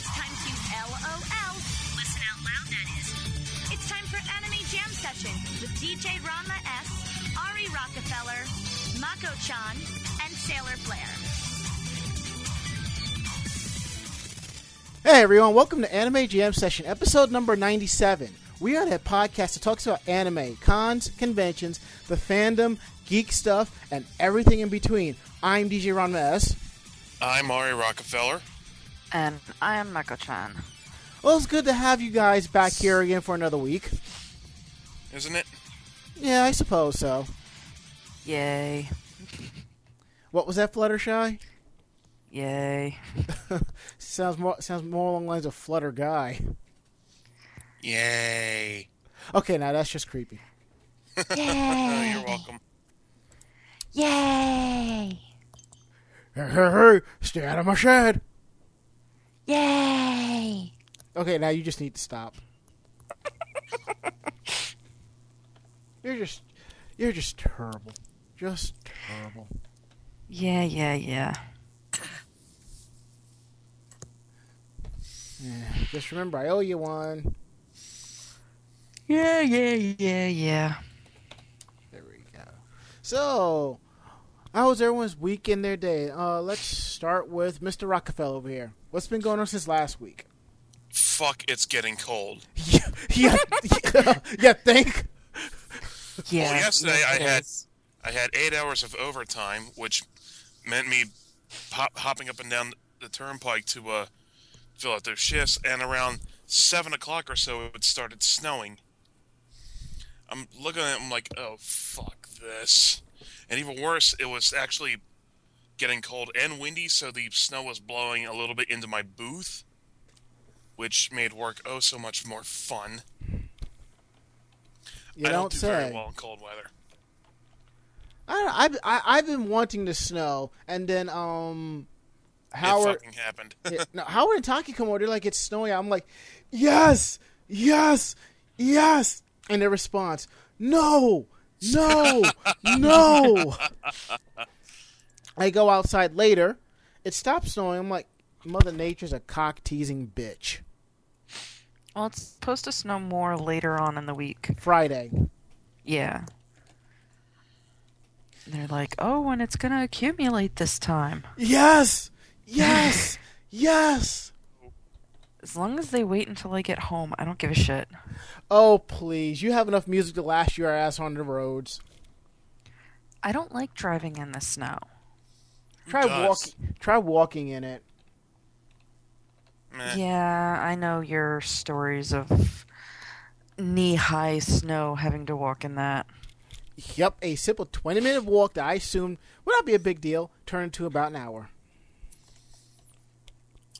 It's time to LOL. Listen out loud, that is. It's time for Anime Jam Session with DJ Ranma S, Ari Rockefeller, Mako Chan, and Sailor Flair. Hey everyone, welcome to Anime Jam Session, episode number 97. We are that podcast that talks about anime, cons, conventions, the fandom, geek stuff, and everything in between. I'm DJ Ron S. I'm Ari Rockefeller. And I am Mako Chan. Well, it's good to have you guys back here again for another week. Isn't it? Yeah, I suppose so. Yay. What was that, Fluttershy? Yay. sounds more sounds more along the lines of Flutter Guy. Yay. Okay, now that's just creepy. Yay. You're welcome. Yay. Hey, hey, hey, stay out of my shed. Yay. Okay, now you just need to stop. you're just you're just terrible. Just terrible. Yeah, yeah, yeah. Yeah, just remember I owe you one. Yeah, yeah, yeah, yeah. There we go. So, how was everyone's week and their day? Uh, let's start with Mr. Rockefeller over here. What's been going on since last week? Fuck, it's getting cold. yeah, yeah, yeah, yeah, think. Yeah. well, yesterday I had is. I had eight hours of overtime, which meant me hop, hopping up and down the turnpike to uh, fill out those shifts. And around seven o'clock or so, it started snowing. I'm looking at it, I'm like, oh fuck this. And even worse, it was actually getting cold and windy, so the snow was blowing a little bit into my booth, which made work oh so much more fun. You I don't, don't do say. very well in cold weather. I, I've I, I've been wanting to snow, and then um, it Howard, fucking happened. yeah, no, Howard and Taki come over. They're like, "It's snowing." I'm like, "Yes, yes, yes," and their response, "No, no, no." I go outside later. It stops snowing. I'm like, Mother Nature's a cock teasing bitch. Well, it's supposed to snow more later on in the week. Friday. Yeah. They're like, oh, and it's going to accumulate this time. Yes, yes, yes. As long as they wait until I get home, I don't give a shit. Oh please, you have enough music to last your ass on the roads. I don't like driving in the snow. Try does? walking. Try walking in it. Meh. Yeah, I know your stories of knee high snow having to walk in that. Yep, a simple twenty-minute walk that I assumed would not be a big deal turned into about an hour.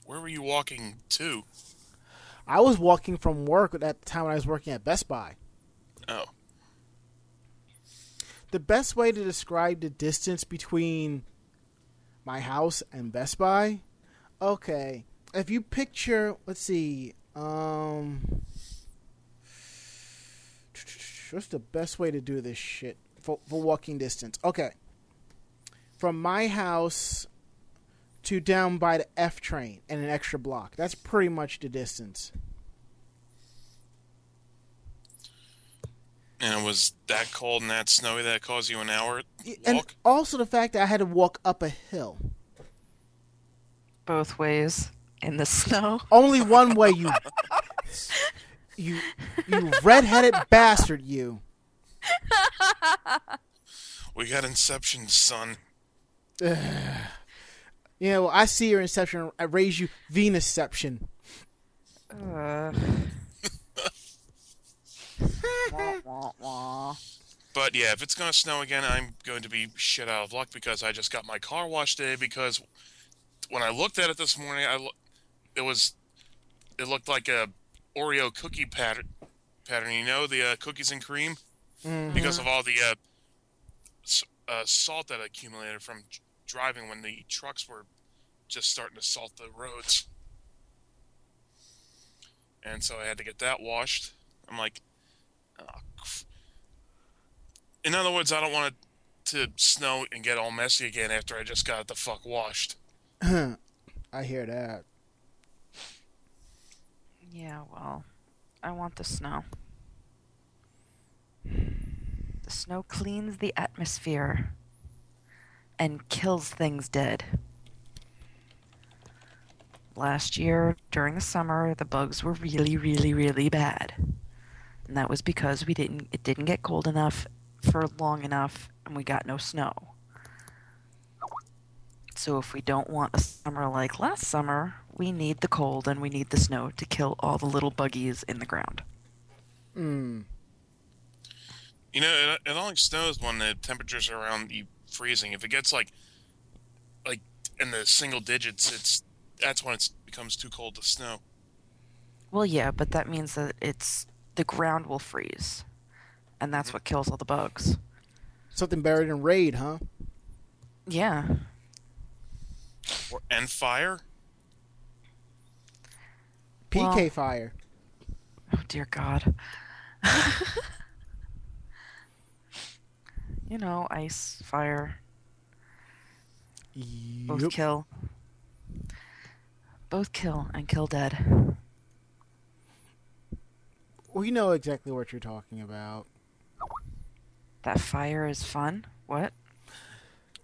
Where were you walking to? I was walking from work at the time when I was working at Best Buy. Oh, The best way to describe the distance between my house and Best Buy, okay, if you picture, let's see, um, what's the best way to do this shit for, for walking distance? Okay, from my house to down by the F train and an extra block. That's pretty much the distance. And it was that cold and that snowy that caused you an hour And walk. also the fact that I had to walk up a hill. Both ways in the snow. Only one way, you, you, you redheaded bastard, you. We got Inception, son. You know, I see your inception. I raise you Venusception. Uh. But yeah, if it's gonna snow again, I'm going to be shit out of luck because I just got my car washed today. Because when I looked at it this morning, I lo- it was it looked like a Oreo cookie pattern. Pattern, you know, the uh, cookies and cream, because of all the uh, s- uh, salt that accumulated from d- driving when the trucks were just starting to salt the roads. And so I had to get that washed. I'm like, in other words, I don't want it to snow and get all messy again after I just got it the fuck washed. I hear that. Yeah, well, I want the snow. The snow cleans the atmosphere and kills things dead. Last year, during the summer, the bugs were really, really, really bad. And that was because we didn't it didn't get cold enough for long enough and we got no snow. So if we don't want a summer like last summer, we need the cold and we need the snow to kill all the little buggies in the ground. Mm. You know, it, it only snows when the temperatures are around the freezing. If it gets like, like in the single digits, it's that's when it becomes too cold to snow. Well, yeah, but that means that it's the ground will freeze, and that's what kills all the bugs. Something buried in raid, huh? Yeah. Or and fire. PK Well- fire. Oh dear God. you know, ice, fire, both kill. Both kill and kill dead. We know exactly what you're talking about. That fire is fun. What?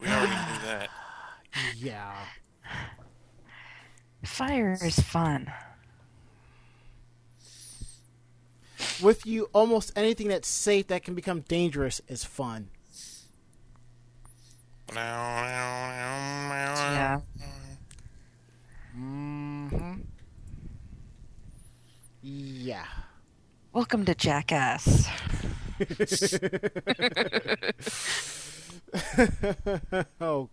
We already knew that. Yeah. Fire is fun. With you, almost anything that's safe that can become dangerous is fun. Yeah. Mm-hmm. Yeah. Welcome to Jackass. oh,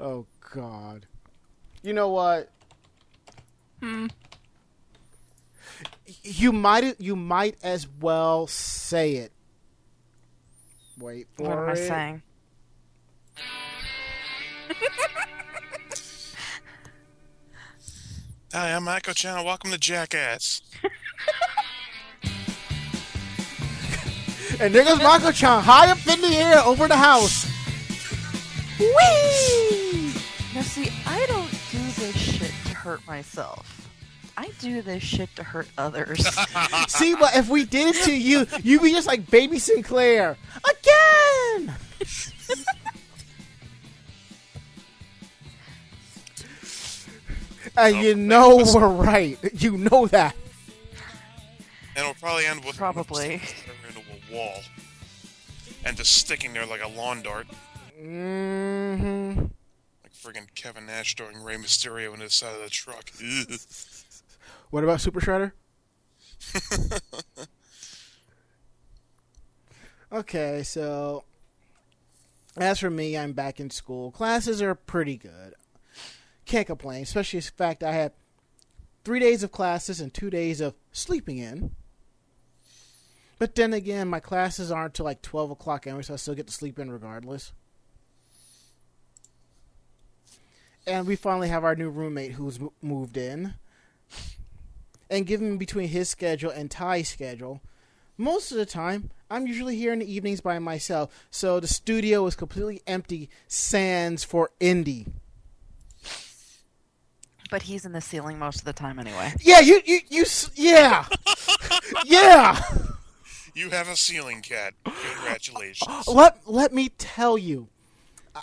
oh God. You know what? Hmm. You might you might as well say it. Wait for What am I it. saying? Hi, I'm Michael Channel. Welcome to Jackass. And there goes Mako Chan high up in the air over the house. Whee! Now, see, I don't do this shit to hurt myself. I do this shit to hurt others. See, but if we did it to you, you'd be just like Baby Sinclair again. and you know we're right. You know that. And it'll probably end with Probably. Wall, and just sticking there like a lawn dart, Mm-hmm. like friggin' Kevin Nash throwing Rey Mysterio into the side of the truck. What about Super Shredder? okay, so as for me, I'm back in school. Classes are pretty good. Can't complain, especially the fact I had three days of classes and two days of sleeping in. But then again, my classes aren't till like 12 o'clock anyway, so I still get to sleep in regardless. And we finally have our new roommate who's m- moved in and given between his schedule and Ty's schedule, most of the time I'm usually here in the evenings by myself. So the studio is completely empty, sans for Indy. but he's in the ceiling most of the time anyway. Yeah, you, you, you, yeah, yeah. You have a ceiling cat. Congratulations. Let let me tell you. I-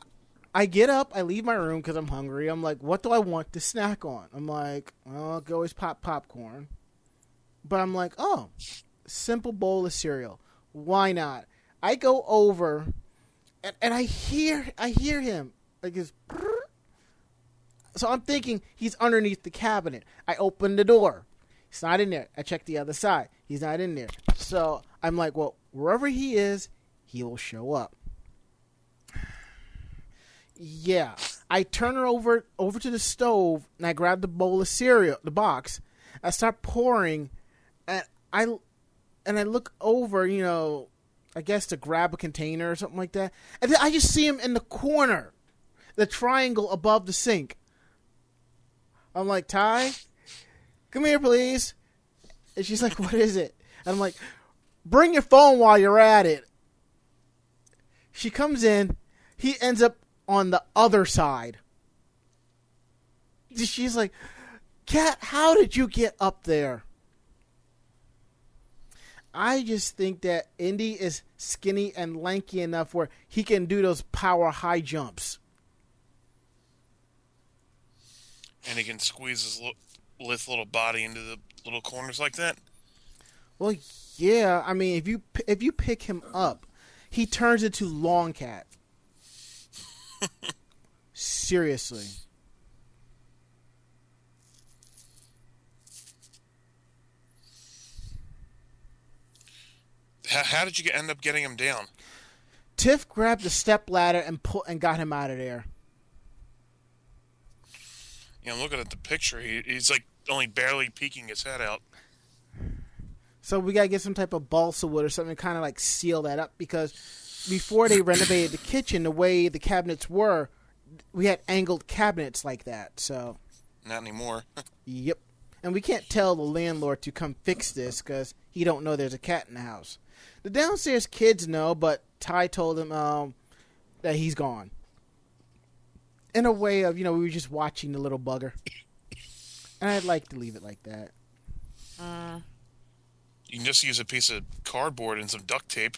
I get up, I leave my room because I'm hungry. I'm like, what do I want to snack on? I'm like, well, I'll go always pop popcorn. But I'm like, oh, simple bowl of cereal. Why not? I go over, and, and I hear I hear him like his. So I'm thinking he's underneath the cabinet. I open the door. He's not in there. I check the other side. He's not in there. So I'm like, well, wherever he is, he will show up. Yeah. I turn her over over to the stove and I grab the bowl of cereal, the box. I start pouring, and I and I look over, you know, I guess to grab a container or something like that, and then I just see him in the corner, the triangle above the sink. I'm like, Ty, come here, please. And she's like, what is it? And I'm like, bring your phone while you're at it. She comes in. He ends up on the other side. She's like, Cat, how did you get up there? I just think that Indy is skinny and lanky enough where he can do those power high jumps. And he can squeeze his little, lithe little body into the little corners like that. Well, yeah. I mean, if you if you pick him up, he turns into Long Cat. Seriously. How, how did you get, end up getting him down? Tiff grabbed the step ladder and pull and got him out of there. You know, looking at the picture, he, he's like only barely peeking his head out. So we gotta get some type of balsa wood or something to kind of like seal that up because before they renovated the kitchen, the way the cabinets were, we had angled cabinets like that. So, Not anymore. yep. And we can't tell the landlord to come fix this because he don't know there's a cat in the house. The downstairs kids know, but Ty told him um, that he's gone. In a way of you know we were just watching the little bugger, and I'd like to leave it like that. Uh, you can just use a piece of cardboard and some duct tape.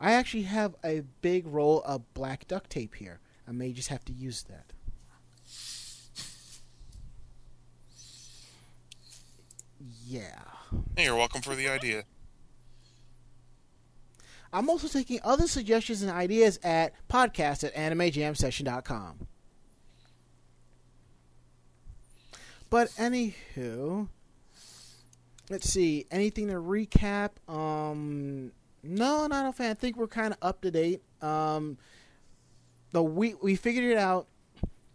I actually have a big roll of black duct tape here. I may just have to use that. Yeah. Hey, you're welcome for the idea. I'm also taking other suggestions and ideas at podcast at animejamsession.com. But anywho, let's see. Anything to recap? Um, no, not a fan. I think we're kind of up to date. Um, the week we figured it out.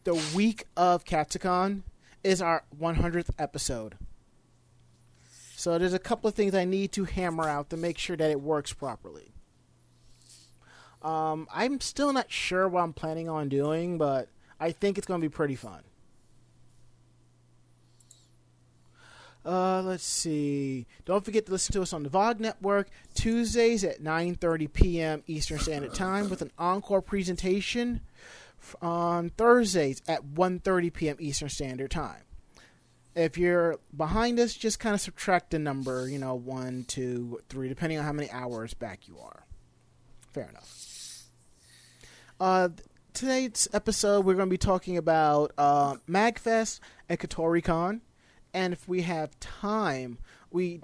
The week of Katsucon is our 100th episode. So there's a couple of things I need to hammer out to make sure that it works properly. Um, I'm still not sure what I'm planning on doing, but I think it's going to be pretty fun. Uh, let's see. Don't forget to listen to us on the VOG Network Tuesdays at 9:30 p.m. Eastern Standard Time with an encore presentation on Thursdays at 1:30 p.m. Eastern Standard Time. If you're behind us, just kind of subtract the number, you know, one, two, three, depending on how many hours back you are. Fair enough. Uh, today's episode, we're going to be talking about uh, MagFest and Kotoricon. And if we have time, we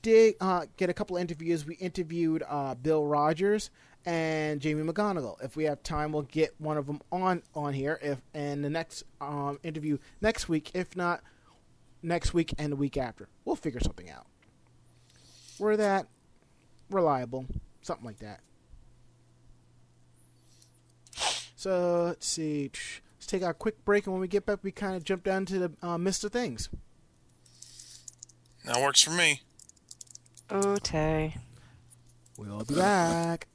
did uh, get a couple interviews. We interviewed uh, Bill Rogers and Jamie McGonnigal. If we have time, we'll get one of them on on here. If and the next um, interview next week. If not next week and the week after, we'll figure something out. We're that reliable, something like that. So let's see. Let's take our quick break, and when we get back, we kind of jump down to the uh, Mr. Things. That works for me. okay. We'll be back.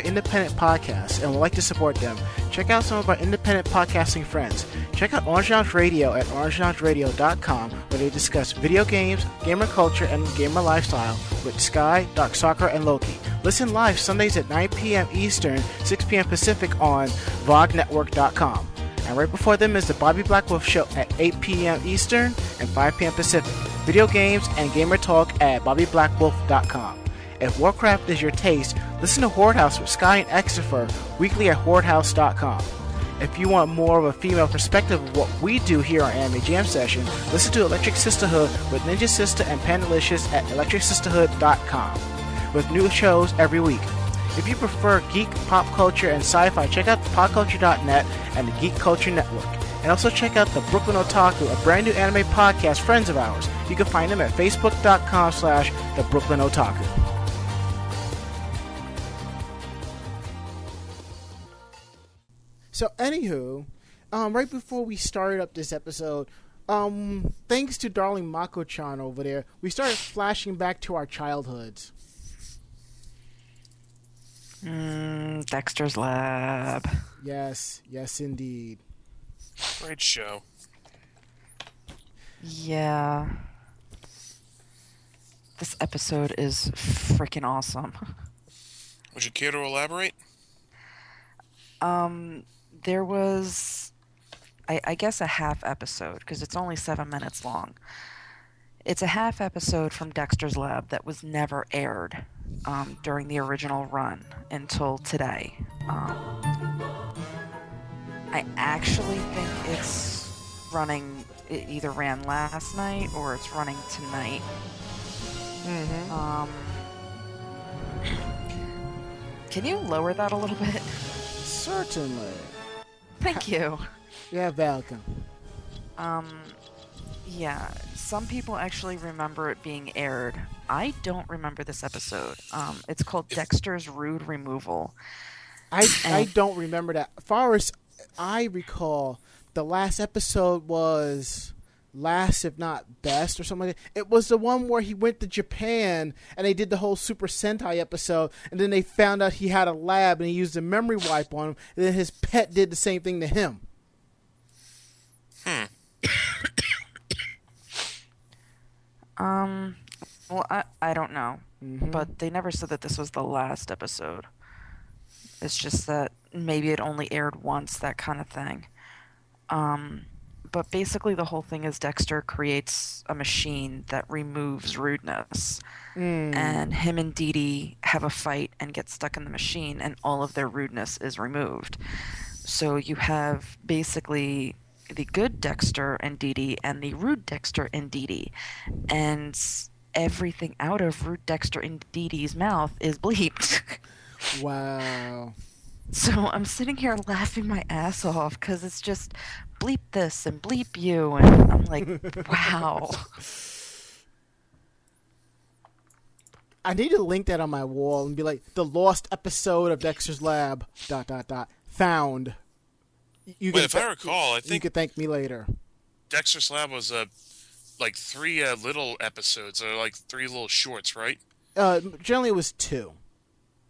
Independent podcasts and would like to support them, check out some of our independent podcasting friends. Check out Orange Lounge Radio at orangeloungeradio.com where they discuss video games, gamer culture, and gamer lifestyle with Sky, DarkSakura, and Loki. Listen live Sundays at 9 p.m. Eastern, 6 p.m. Pacific on VogNetwork.com. And right before them is the Bobby Black Wolf Show at 8 p.m. Eastern and 5 p.m. Pacific. Video games and gamer talk at BobbyBlackWolf.com. If Warcraft is your taste, listen to Horde House with Sky and Exifer weekly at HordeHouse.com. If you want more of a female perspective of what we do here on Anime Jam Session, listen to Electric Sisterhood with Ninja Sister and Pandalicious at ElectricSisterhood.com with new shows every week. If you prefer geek, pop culture, and sci-fi, check out popculture.net and the Geek Culture Network. And also check out the Brooklyn Otaku, a brand new anime podcast friends of ours. You can find them at facebook.com slash the Brooklyn Otaku. So, anywho, um, right before we started up this episode, um, thanks to darling Mako-chan over there, we started flashing back to our childhoods. Mm, Dexter's Lab. Yes, yes, indeed. Great show. Yeah. This episode is freaking awesome. Would you care to elaborate? Um, there was, I, I guess, a half episode because it's only seven minutes long. It's a half episode from Dexter's Lab that was never aired um, during the original run until today. Um, I actually think it's running. It either ran last night or it's running tonight. Mm-hmm. Um, can you lower that a little bit? Certainly. Thank you. You're welcome. Um, yeah, some people actually remember it being aired. I don't remember this episode. Um, it's called Dexter's Rude Removal. I, I don't remember that. As Far as I recall, the last episode was last if not best or something like that. It was the one where he went to Japan and they did the whole Super Sentai episode and then they found out he had a lab and he used a memory wipe on him and then his pet did the same thing to him. Um, well, I, I don't know. But they never said that this was the last episode. It's just that maybe it only aired once, that kind of thing. Um, but basically, the whole thing is Dexter creates a machine that removes rudeness. Mm. And him and Dee Dee have a fight and get stuck in the machine, and all of their rudeness is removed. So you have basically the good Dexter and Dee Dee and the rude Dexter and Dee Dee. And everything out of rude Dexter and Dee Dee's mouth is bleeped. Wow. so I'm sitting here laughing my ass off because it's just bleep this and bleep you. And I'm like, wow. I need to link that on my wall and be like the lost episode of Dexter's Lab. Dot dot dot. Found. You Wait, can if I recall, I think you think can thank me later. Dexter's Lab was uh, like three uh, little episodes, or like three little shorts, right? Uh, generally, it was two.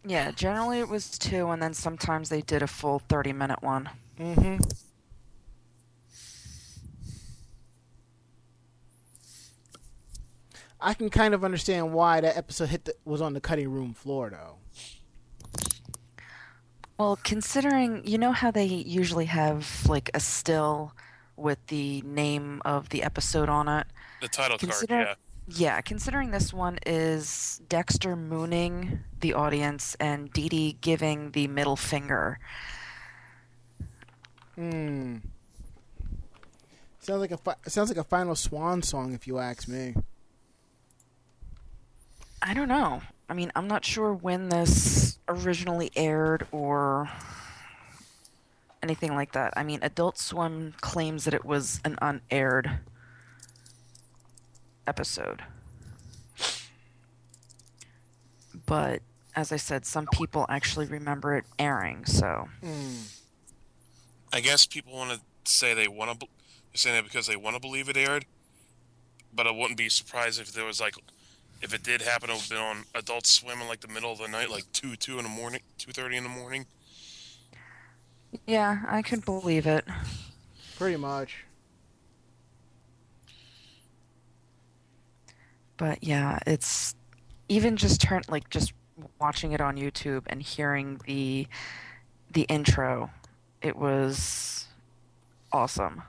Yeah, generally it was two, and then sometimes they did a full 30 minute one. Mm-hmm. I can kind of understand why that episode hit the, was on the cutting room floor, though. Well, considering, you know how they usually have like a still with the name of the episode on it? The title Consider- card, yeah. Yeah, considering this one is Dexter mooning the audience and Dee Dee giving the middle finger. Hmm. Sounds like a fi- sounds like a final swan song, if you ask me. I don't know. I mean, I'm not sure when this originally aired or anything like that. I mean, Adult Swim claims that it was an unaired episode. But as I said, some people actually remember it airing, so hmm. I guess people want to say they want to. They're saying that because they want to believe it aired, but I wouldn't be surprised if there was like if it did happen, it would have been on Adult Swim in like the middle of the night, like two two in the morning, two thirty in the morning. Yeah, I could believe it. Pretty much. But yeah, it's even just turn like just watching it on YouTube and hearing the the intro. It was awesome.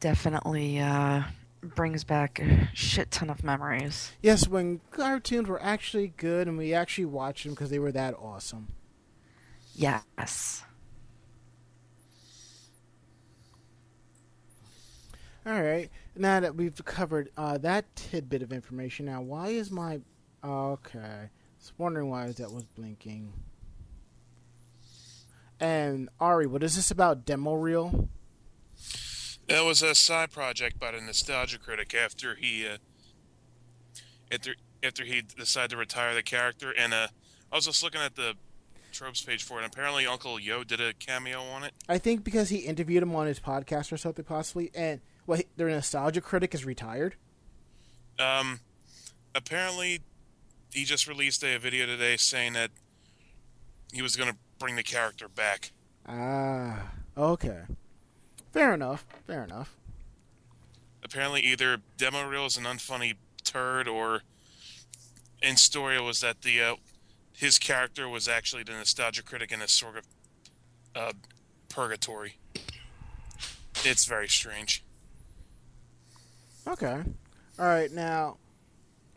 Definitely uh, brings back a shit ton of memories. Yes, when cartoons were actually good and we actually watched them because they were that awesome. Yes. All right. Now that we've covered uh, that tidbit of information, now why is my okay? I was wondering why that was blinking. And Ari, what is this about? Demo reel? That was a side project by the Nostalgia Critic after he uh, after after he decided to retire the character, and uh, I was just looking at the tropes page for it. And apparently, Uncle Yo did a cameo on it. I think because he interviewed him on his podcast or something, possibly. And well, he- their nostalgia critic is retired. Um, apparently, he just released a video today saying that he was going to bring the character back. Ah, okay. Fair enough. Fair enough. Apparently, either demo reel is an unfunny turd, or in story it was that the uh, his character was actually the nostalgia critic in a sort of uh, purgatory. It's very strange. Okay. All right. Now,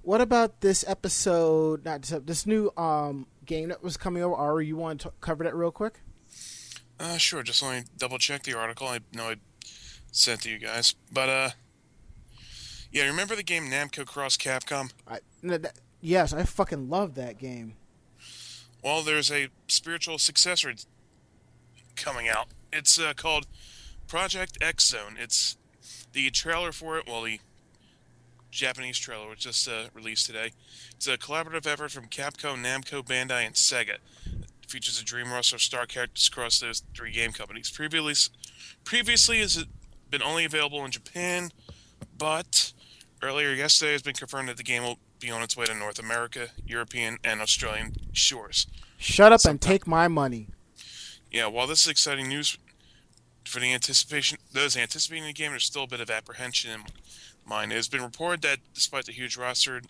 what about this episode? Not this, this new um game that was coming over. Ari, you want to cover that real quick? Uh, sure. Just let me double check the article. I know I sent to you guys, but uh, yeah. Remember the game Namco Cross Capcom? I that, yes, I fucking love that game. Well, there's a spiritual successor coming out. It's uh, called Project X Zone. It's the trailer for it. Well, the Japanese trailer was just uh, released today. It's a collaborative effort from Capcom, Namco, Bandai, and Sega. Features a Dream roster of star characters across those three game companies. Previously, previously has been only available in Japan, but earlier yesterday has been confirmed that the game will be on its way to North America, European, and Australian shores. Shut up and take my money. Yeah, while this is exciting news for the anticipation, those anticipating the game, there's still a bit of apprehension in mind. It has been reported that despite the huge roster,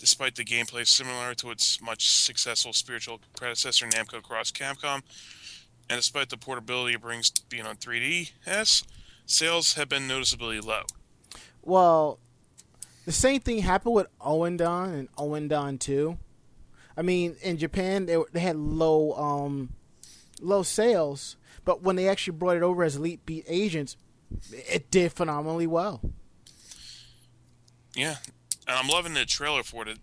despite the gameplay similar to its much successful spiritual predecessor Namco Cross Capcom, and despite the portability it brings to being on 3DS, sales have been noticeably low. Well, the same thing happened with Ouendan and Ouendan Two. I mean, in Japan they they had low um low sales, but when they actually brought it over as Elite Beat Agents, it did phenomenally well. Yeah, and I'm loving the trailer for it,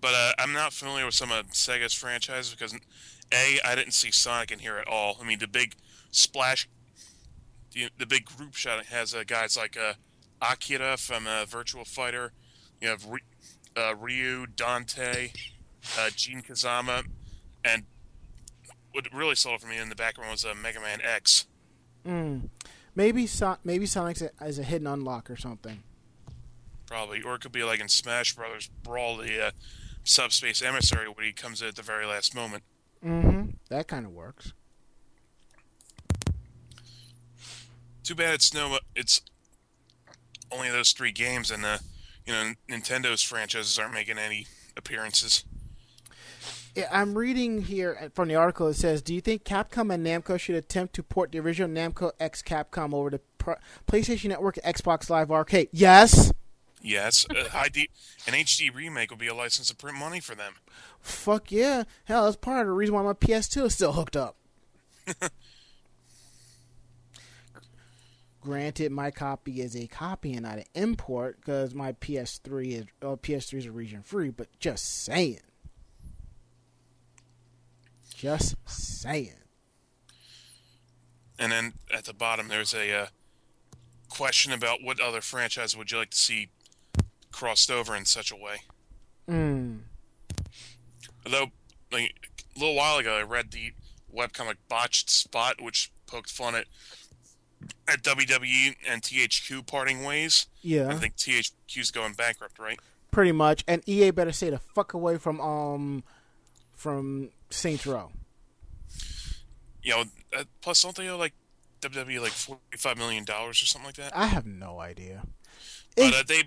but uh, I'm not familiar with some of Sega's franchises because a I didn't see Sonic in here at all. I mean, the big splash, the, the big group shot has uh, guys like uh, Akira from uh, Virtua Fighter. You have uh, Ryu, Dante, uh, Jin Kazama, and what really sold for me in the background was uh, Mega Man X. Mm. Maybe so- maybe Sonic's a, a hidden unlock or something. Probably, or it could be like in Smash Brothers Brawl, the uh, subspace emissary, where he comes in at the very last moment. Mm-hmm. That kind of works. Too bad it's no. It's only those three games, and uh, you know, Nintendo's franchises aren't making any appearances. Yeah, I'm reading here from the article. It says, "Do you think Capcom and Namco should attempt to port the original Namco X Capcom over to PlayStation Network, Xbox Live Arcade?" Yes. Yes, uh, HD, an HD remake would be a license to print money for them. Fuck yeah. Hell, that's part of the reason why my PS2 is still hooked up. Granted, my copy is a copy and not an import because my PS3 is uh, PS3 is a region free. But just saying, just saying. And then at the bottom, there's a uh, question about what other franchise would you like to see crossed over in such a way. Mm. Although, like, a little while ago, I read the webcomic Botched Spot, which poked fun at at WWE and THQ parting ways. Yeah, I think THQ's going bankrupt, right? pretty much. And EA better stay the fuck away from um from Saints Row. You know, uh, plus don't they owe like WWE like forty-five million dollars or something like that? I have no idea. But uh, they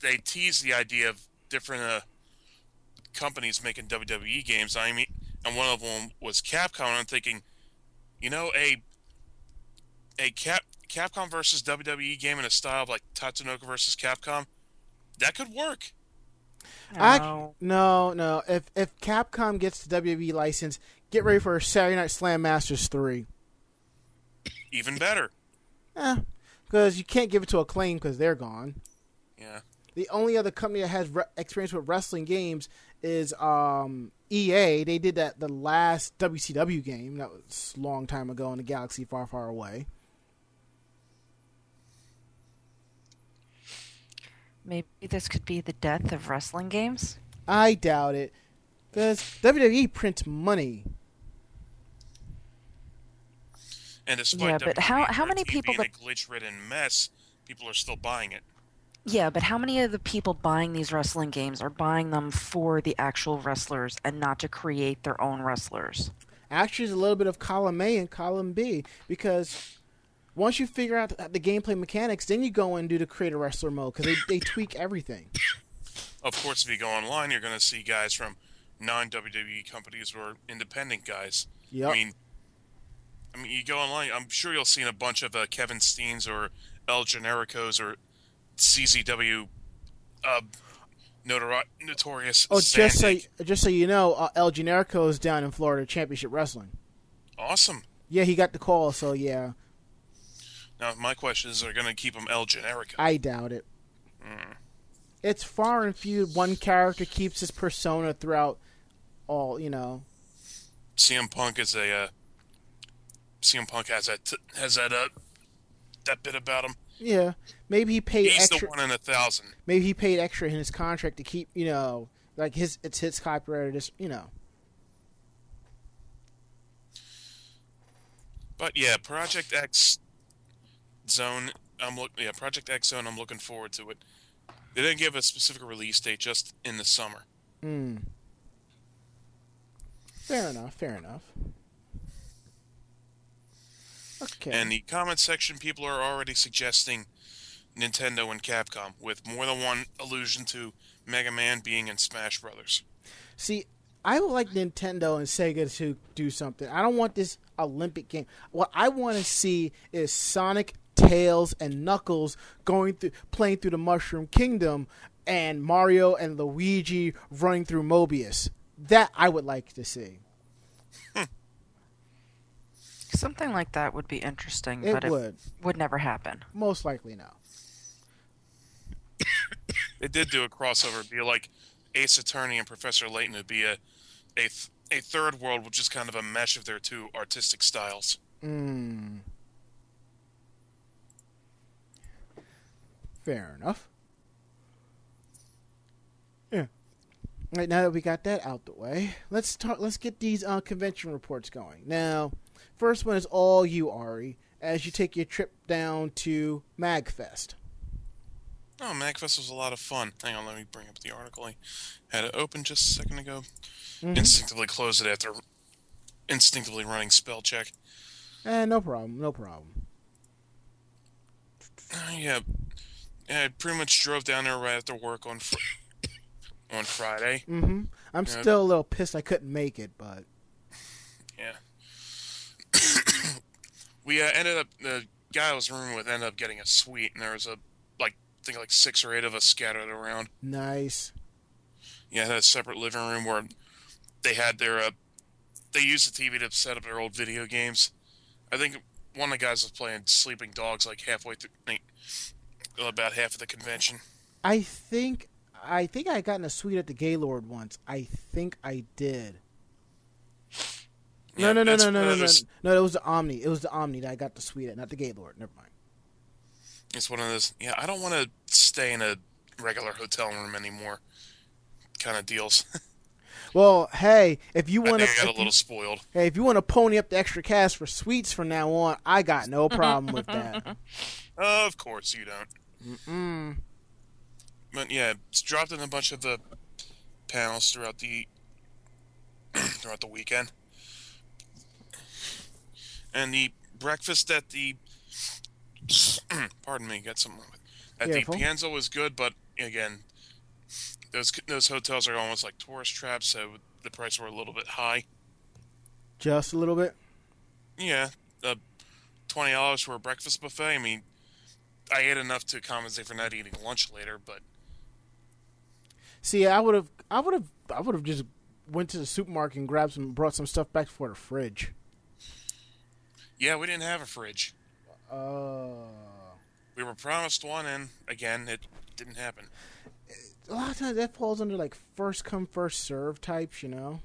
they tease the idea of different uh, companies making WWE games. I mean, and one of them was Capcom. And I'm thinking, you know, a a Cap Capcom versus WWE game in a style of like Tatsunoko versus Capcom, that could work. Ac- No. no, no. If if Capcom gets the WWE license, get ready for Saturday Night Slam Masters three. Even better. Eh, because you can't give it to Acclaim because they're gone. Yeah. The only other company that has re- experience with wrestling games is um, EA. They did that the last WCW game that was a long time ago in the galaxy far, far away. Maybe this could be the death of wrestling games. I doubt it because WWE prints money. And despite Yeah, but how- WWE how many people being that- a glitch-ridden mess, people are still buying it. Yeah, but how many of the people buying these wrestling games are buying them for the actual wrestlers and not to create their own wrestlers? Actually, there's a little bit of column A and column B because once you figure out the, the gameplay mechanics, then you go and do the creator wrestler mode because they, they tweak everything. Of course, if you go online, you're going to see guys from non-WWE companies or independent guys. Yep. I mean, I mean, you go online. I'm sure you'll see a bunch of uh, Kevin Steens or El Genericos or CZW uh, notori- notorious. Oh, just so Zandig. just so you know, uh, El Generico is down in Florida Championship Wrestling. awesome. Yeah, he got the call, so yeah, Now, my question is, are going to keep him El Generico? I doubt it. It's far and few. One character keeps his persona throughout all. You know, CM Punk is a uh, CM Punk has that t- has that uh, that bit about him. Yeah. Maybe he paid He's extra. the one in a thousand. Maybe he paid extra in his contract to keep. You know, like his it's his copyright. Or just you know. But yeah, Project X Zone. I'm look. Yeah, Project X Zone. I'm looking forward to it. They didn't give a specific release date, just in the summer. Mm. Fair enough. Fair enough. Okay. And the comment section, people are already suggesting Nintendo and Capcom, with more than one allusion to Mega Man being in Smash Brothers. See, I would like Nintendo and Sega to do something. I don't want this Olympic game. What I want to see is Sonic, Tails, and Knuckles going through, playing through the Mushroom Kingdom, and Mario and Luigi running through Mobius. That I would like to see. Something like that would be interesting, It but it would. would never happen. Most likely no. They did do a crossover, it'd be like Ace Attorney and Professor Layton would be a a, th- a third world, which is kind of a mesh of their two artistic styles. Mm. Fair enough. Yeah. All right, now that we got that out the way, let's talk. Let's get these uh, convention reports going. Now, first one is all you, Ari, as you take your trip down to Magfest. Oh, MagFest was a lot of fun. Hang on, let me bring up the article. I had it open just a second ago. Mhm. Instinctively closed it after instinctively running spell check. Eh, no problem, no problem. Uh, yeah, yeah, I pretty much drove down there right after work on fr- on Friday. Mm-hmm. I'm still a little pissed I couldn't make it, but Yeah. We uh, ended up the guy I was rooming with ended up getting a suite, and there was a like I think like six or eight of us scattered around. nice. Yeah, had a separate living room where they had their uh, they used the TV to set up their old video games. I think one of the guys was playing Sleeping Dogs like halfway through, about half of the convention. I think I think I got in a suite at the Gaylord once. I think I did. Yeah, no, no, no, no, no, one no, no, those- no. It was the Omni. It was the Omni that I got the suite at, not the Gaylord. Never mind. It's one of those. Yeah, I don't want to stay in a regular hotel room anymore. Kind of deals. Well, hey, if you want to, I got a to, little spoiled. hey, if you want to pony up the extra cash for suites from now on, I got no problem with that. of course you don't. Mm. But yeah, it's dropped in a bunch of the panels throughout the throughout the weekend. And the breakfast at the pardon me, got some at Careful. the Pienza was good, but again, those those hotels are almost like tourist traps, so the price were a little bit high. Just a little bit. Yeah, uh, twenty dollars for a breakfast buffet. I mean, I ate enough to compensate for not eating lunch later, but See, I would have, I would have, I would have just went to the supermarket and grabbed some, brought some stuff back for the fridge. Yeah, we didn't have a fridge. Uh, We were promised one, and again, it didn't happen. a lot of times that falls under like first come first serve types, you know.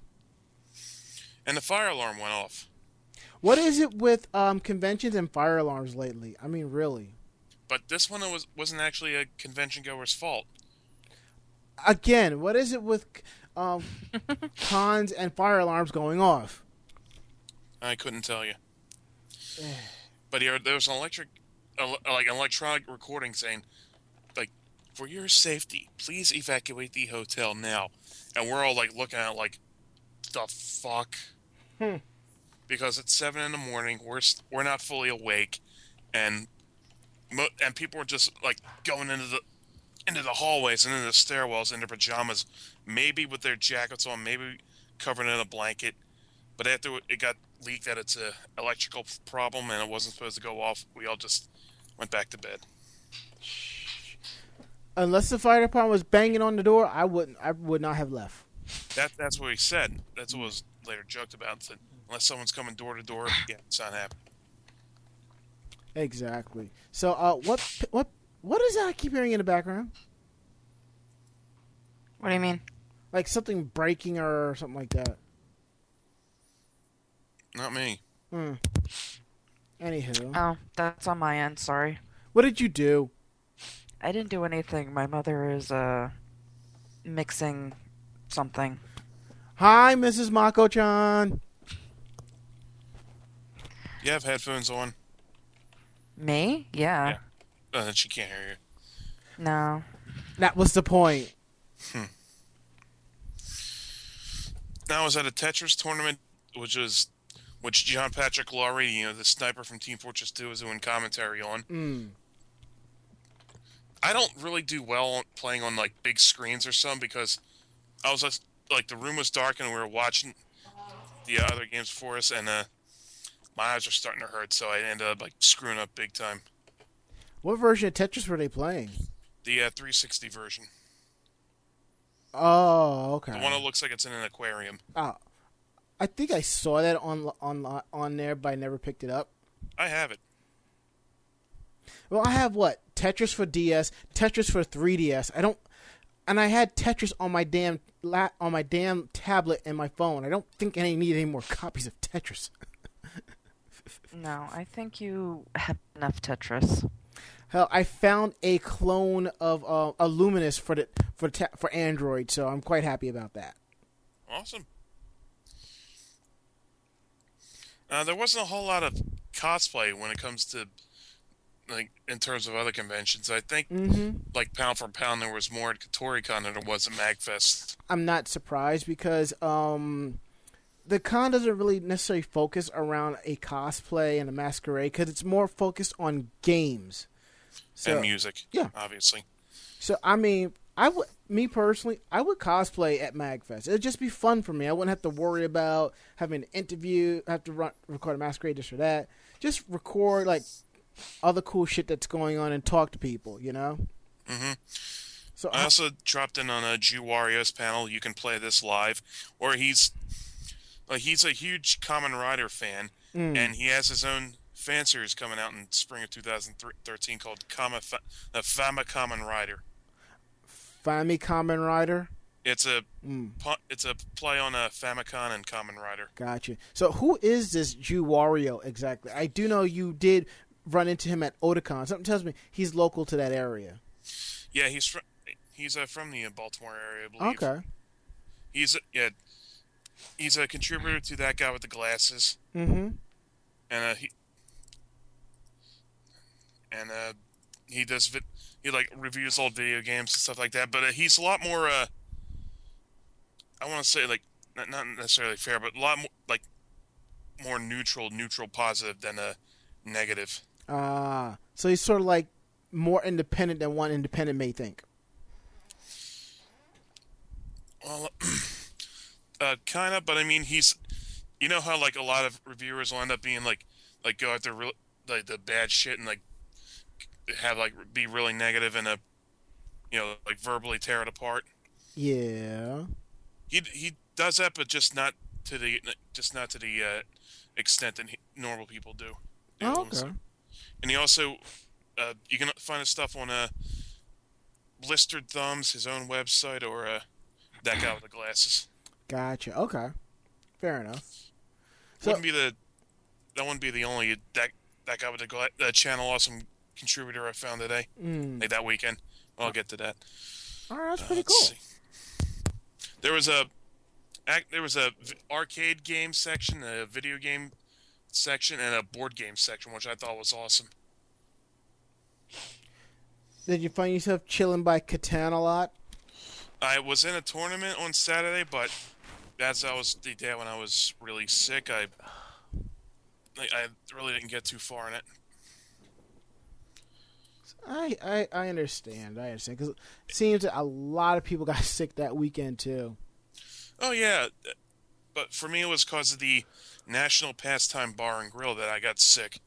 And the fire alarm went off. What is it with um, conventions and fire alarms lately? I mean, really. But this one was wasn't actually a convention goer's fault. Again, what is it with um, cons and fire alarms going off? I couldn't tell you. But here, there was an electric, like an electronic recording saying, like, for your safety, please evacuate the hotel now. And we're all like looking at it like, the fuck. Hmm. Because it's seven in the morning, we're we're not fully awake, and mo- and people were just like going into the into the hallways and into the stairwells in their pajamas, maybe with their jackets on, maybe covered in a blanket. But after it got leaked that it's a electrical problem and it wasn't supposed to go off, we all just went back to bed. Unless the fire department was banging on the door, I wouldn't. I would not have left. That that's what he said. That's what was later joked about. Said unless someone's coming door to door, yeah, it's not happening. Exactly. So, uh, what, what, what is that I keep hearing in the background? What do you mean? Like something breaking or something like that. Not me. Hmm. Anywho, Oh, that's on my end. Sorry. what did you do? I didn't do anything. My mother is uh mixing something. Hi, Mrs. Mako-chan. You have headphones on, Me? Yeah. Yeah. uh, she can't hear you. No. That was the point. Hmm. Now I was at a Tetris tournament, which was which John Patrick Lowrie, you know, the sniper from Team Fortress 2, was doing commentary on. Mm. I don't really do well playing on like big screens or something because I was just like the room was dark and we were watching the other games for us and uh my eyes are starting to hurt so I ended up like screwing up big time. What version of Tetris were they playing? The uh, 360 version, Oh, okay. the one that looks like it's in an aquarium. Oh, I think I saw that on on on there, but I never picked it up. I have it. Well, I have what Tetris for DS, Tetris for 3DS. I don't, and I had Tetris on my damn la- on my damn tablet and my phone. I don't think I need any more copies of Tetris. No, I think you have enough Tetris. Hell, I found a clone of uh, a Lumines for the for ta- for Android, so I'm quite happy about that. Awesome. Uh, there wasn't a whole lot of cosplay when it comes to like in terms of other conventions. I think Mm-hmm. like pound for pound, there was more at Kotoricon than there was at MagFest. I'm not surprised because um, the con doesn't really necessarily focus around a cosplay and a masquerade because it's more focused on games. So, and music. yeah. obviously. so I mean, I would, me personally, I would cosplay at Magfest. It'd just be fun for me. I wouldn't have to worry about having an interview, have to run, record a masquerade this or that. Just record like other cool shit that's going on and talk to people. You know. hmm So I also dropped in on a Jew Wario's panel. You can play this live, or he's like he's a huge Kamen Rider fan, Mm. and he has his own fan series coming out in spring of 2013 called Kama Fa- Fama Common Rider. Find me Kamen Rider. It's a Mm. it's a play on a Famicom and Common Rider. Gotcha. So who is this Jew Wario exactly? I do know you did run into him at Otakon. Something tells me he's local to that area. Yeah, he's from he's uh, from the Baltimore area, I believe. Okay. He's yeah he's a contributor to that guy with the glasses, Mm-hmm. and uh, he and uh, he does vid- he like reviews old video games and stuff like that. But uh, he's a lot more. Uh, I want to say like not, not necessarily fair, but a lot more like more neutral, neutral, positive than a negative. Ah, so he's sort of like more independent than one independent may think. Well, uh, kind of, but I mean, he's, you know how like a lot of reviewers will end up being like, like go after real, like the bad shit and like have like be really negative and a, you know, like verbally tear it apart. Yeah. He he does that, but just not to the just not to the uh, extent that he, normal people do. Oh, okay. And he also, uh, you can find his stuff on uh, Blistered Thumbs, his own website, or uh, that guy with the glasses. Gotcha. Okay. Fair enough. So- wouldn't be the that wouldn't be the only that that guy with the gla- uh, channel awesome contributor I found today, Mm. like that weekend. Well, I'll get to that. All right, that's Uh, pretty cool. see. There was a there was a v- arcade game section, a video game section, and a board game section, which I thought was awesome. Did you find yourself chilling by Catan a lot? I was in a tournament on Saturday, but that's that was the day when I was really sick. I I really didn't get too far in it. I, I, I understand. I understand because it seems that a lot of people got sick that weekend too. Oh yeah, but for me it was because of the National Pastime Bar and Grill that I got sick.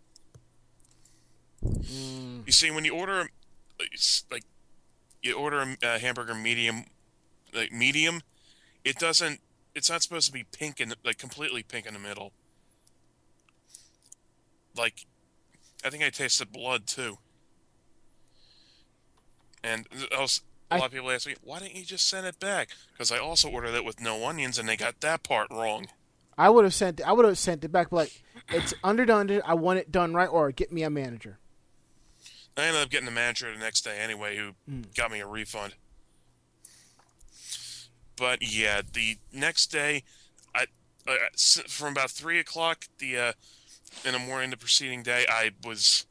Mm. You see, when you order like you order a hamburger medium, like medium, it doesn't. It's not supposed to be pink and like completely pink in the middle. Like, I think I tasted blood too. And a lot of people ask me, "Why didn't you just send it back?" Because I also ordered it with no onions, and they got that part wrong. I would have sent. I would have sent it back, but like it's underdone. I want it done right, or get me a manager. I ended up getting the manager the next day anyway, who Mm. got me a refund. But yeah, the next day, I, from about three o'clock the uh, in the morning the preceding day, I was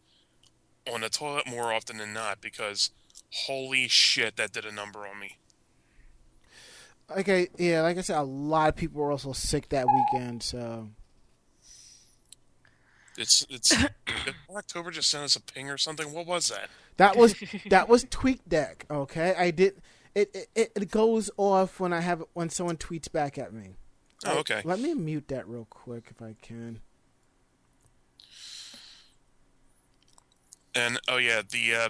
on the toilet more often than not because holy shit, that did a number on me. Okay, yeah, like I said, a lot of people were also sick that weekend. So It's it's did October just sent us a ping or something. What was that? that was that was tweet deck. Okay, I did. It, it it goes off when I have when someone tweets back at me. Oh, okay. Let me mute that real quick if I can. And oh yeah, the uh,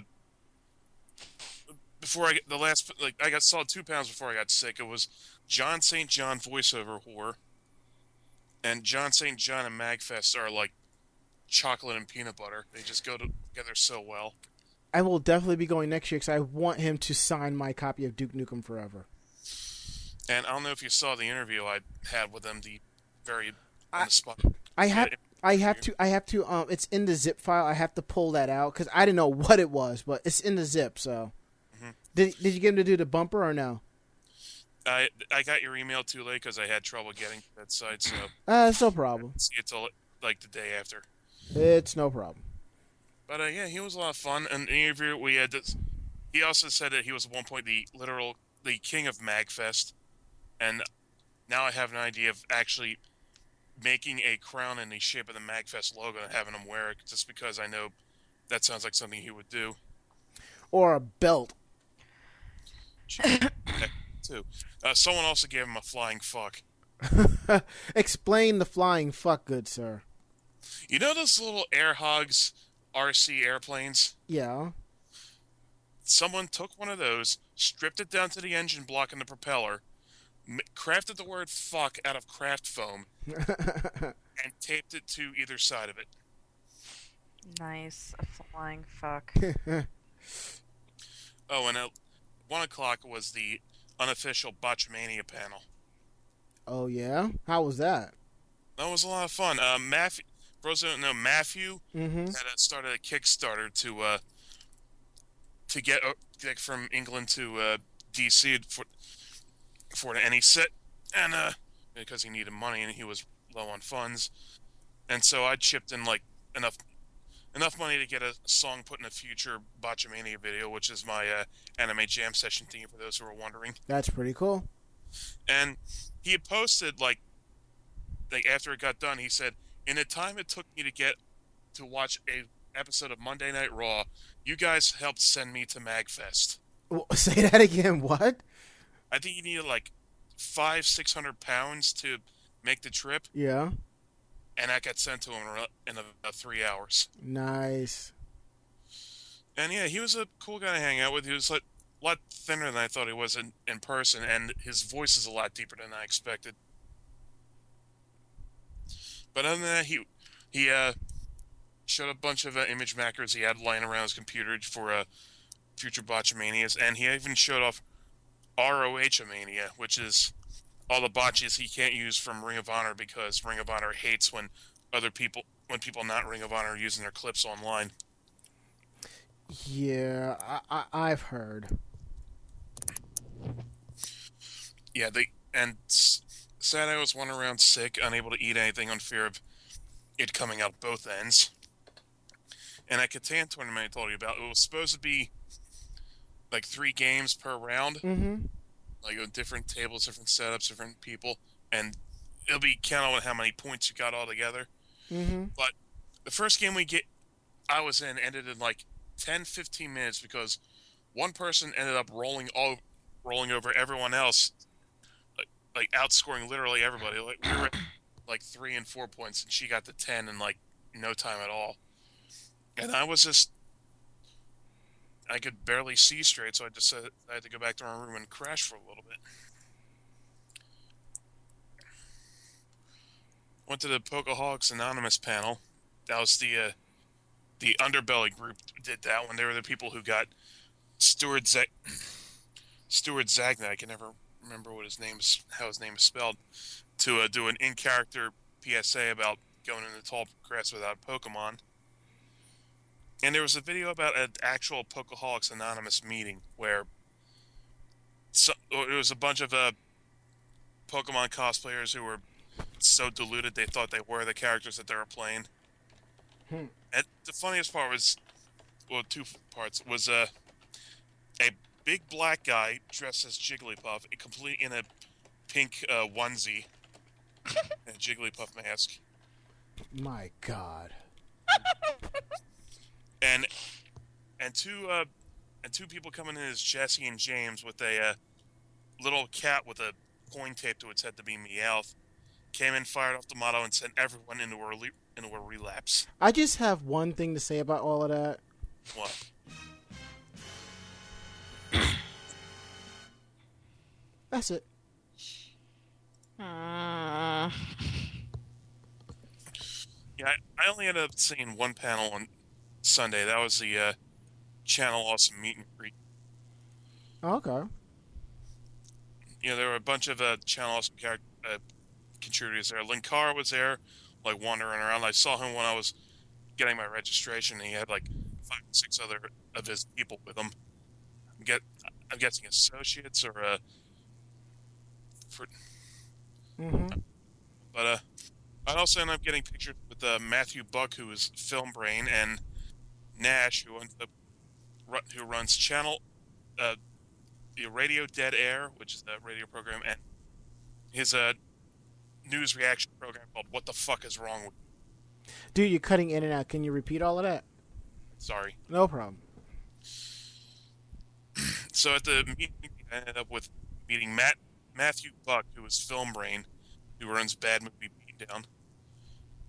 before I get the last like I got solid two pounds before I got sick. It was John St. John voiceover whore, and John St. John and Magfest are like chocolate and peanut butter. They just go together so well. I will definitely be going next year because I want him to sign my copy of Duke Nukem Forever. And I don't know if you saw the interview I had with them. The very on I- the spot. I have I have to I have to um it's in the zip file. I have to pull that out because I didn't know what it was, but it's in the zip. So. Did did you get him to do the bumper or no? I I got your email too late because I had trouble getting to that site. So Uh, it's no problem. see it till like the day after. It's no problem. But uh, yeah, he was a lot of fun. And the interview we had, this, he also said that he was at one point the literal the king of Magfest, and now I have an idea of actually making a crown in the shape of the Magfest logo and having him wear it, just because I know that sounds like something he would do Or a belt. too. Uh, someone also gave him a flying fuck. Explain the flying fuck, good sir. You know those little air hogs RC airplanes? Yeah. Someone took one of those, stripped it down to the engine block and the propeller, m- crafted the word fuck out of craft foam, and taped it to either side of it. Nice. A flying fuck. Oh, and at 1 o'clock was the unofficial Botchamania panel. oh yeah. How was that? That was a lot of fun. Uh, Matthew, who don't know, Matthew Mm-hmm. had uh, started a Kickstarter to uh, to get, uh, get from England to uh, DC for for NE sit, and uh, because he needed money and he was low on funds, and so I chipped in like enough enough money to get a song put in a future Botchamania video, which is my uh, anime jam session theme for those who are wondering. That's pretty cool. And he had posted like like after it got done, he said, "In the time it took me to get to watch a episode of Monday Night Raw, you guys helped send me to Magfest. W- Say that again. What? I think you needed like five, six hundred pounds to make the trip, Yeah. And that got sent to him in about three hours. Nice. And yeah, he was a cool guy to hang out with. He was like a lot thinner than I thought he was in, in person, and his voice is a lot deeper than I expected. But other than that, he he uh, showed a bunch of uh, image macros he had lying around his computer for uh, future botchamanias, and he even showed off ROH Mania, which is all the botches he can't use from Ring of Honor because Ring of Honor hates when other people when people not Ring of Honor are using their clips online. Yeah, I, I I've heard. Yeah, they and Saturday I was one around sick, unable to eat anything on fear of it coming out both ends. And at Catan tournament I told you about, it was supposed to be like three games per round, Mm-hmm. Like on different tables, different setups, different people, and it'll be counted on how many points you got all together. Mm-hmm. The first game we get, I was in, ended in like 10, 15 minutes because one person ended up rolling all, rolling over everyone else, like, like outscoring literally everybody. Like we were at like three and four points, and she got to ten in like no time at all. And I was just, I could barely see straight, so I just said I had to go back to my room and crash for a little bit. Went to the Pokeholics Anonymous panel. That was the uh, the Underbelly group did that one. They were the people who got Stuart Z- Stuart Zagnit. I can never remember what his name is, how his name is spelled to uh, do an in character PSA about going into tall grass without Pokemon. And there was a video about an actual Pokeholics Anonymous meeting where so, it was a bunch of uh, Pokemon cosplayers who were so deluded they thought they were the characters that they were playing. Hmm. And the funniest part was, well, two parts was uh, a big black guy dressed as Jigglypuff, a complete in a pink uh, onesie and a Jigglypuff mask, My God. and and two uh, and two people coming in as Jesse and James with a uh, little cat with a coin taped to its head to be Meowth. Came in, fired off the motto, and sent everyone into a rel- into a relapse. I just have one thing to say about all of that. What? That's it. Mm. Yeah, I, I only ended up seeing one panel on Sunday. That was the uh, Channel Awesome meet and greet. Okay. You know, there were a bunch of uh, Channel Awesome uh, contributors there. Linkara was there, like wandering around. I saw him when I was getting my registration. And he had like five, six other of his people with him. I'm get, I'm guessing associates or uh, for, Mm-hmm. But uh, I also ended up getting pictures with uh, Matthew Buck, who is Film Brain, and Nash, who ends up who runs channel uh, the Radio Dead Air, which is the radio program, and his uh, news reaction program called "What the Fuck Is Wrong with." Dude, you're cutting in and out. Can you repeat all of that? Sorry. No problem. So at the meeting, I ended up with meeting Matt Matthew Buck, who is Film Brain, who runs Bad Movie Beatdown,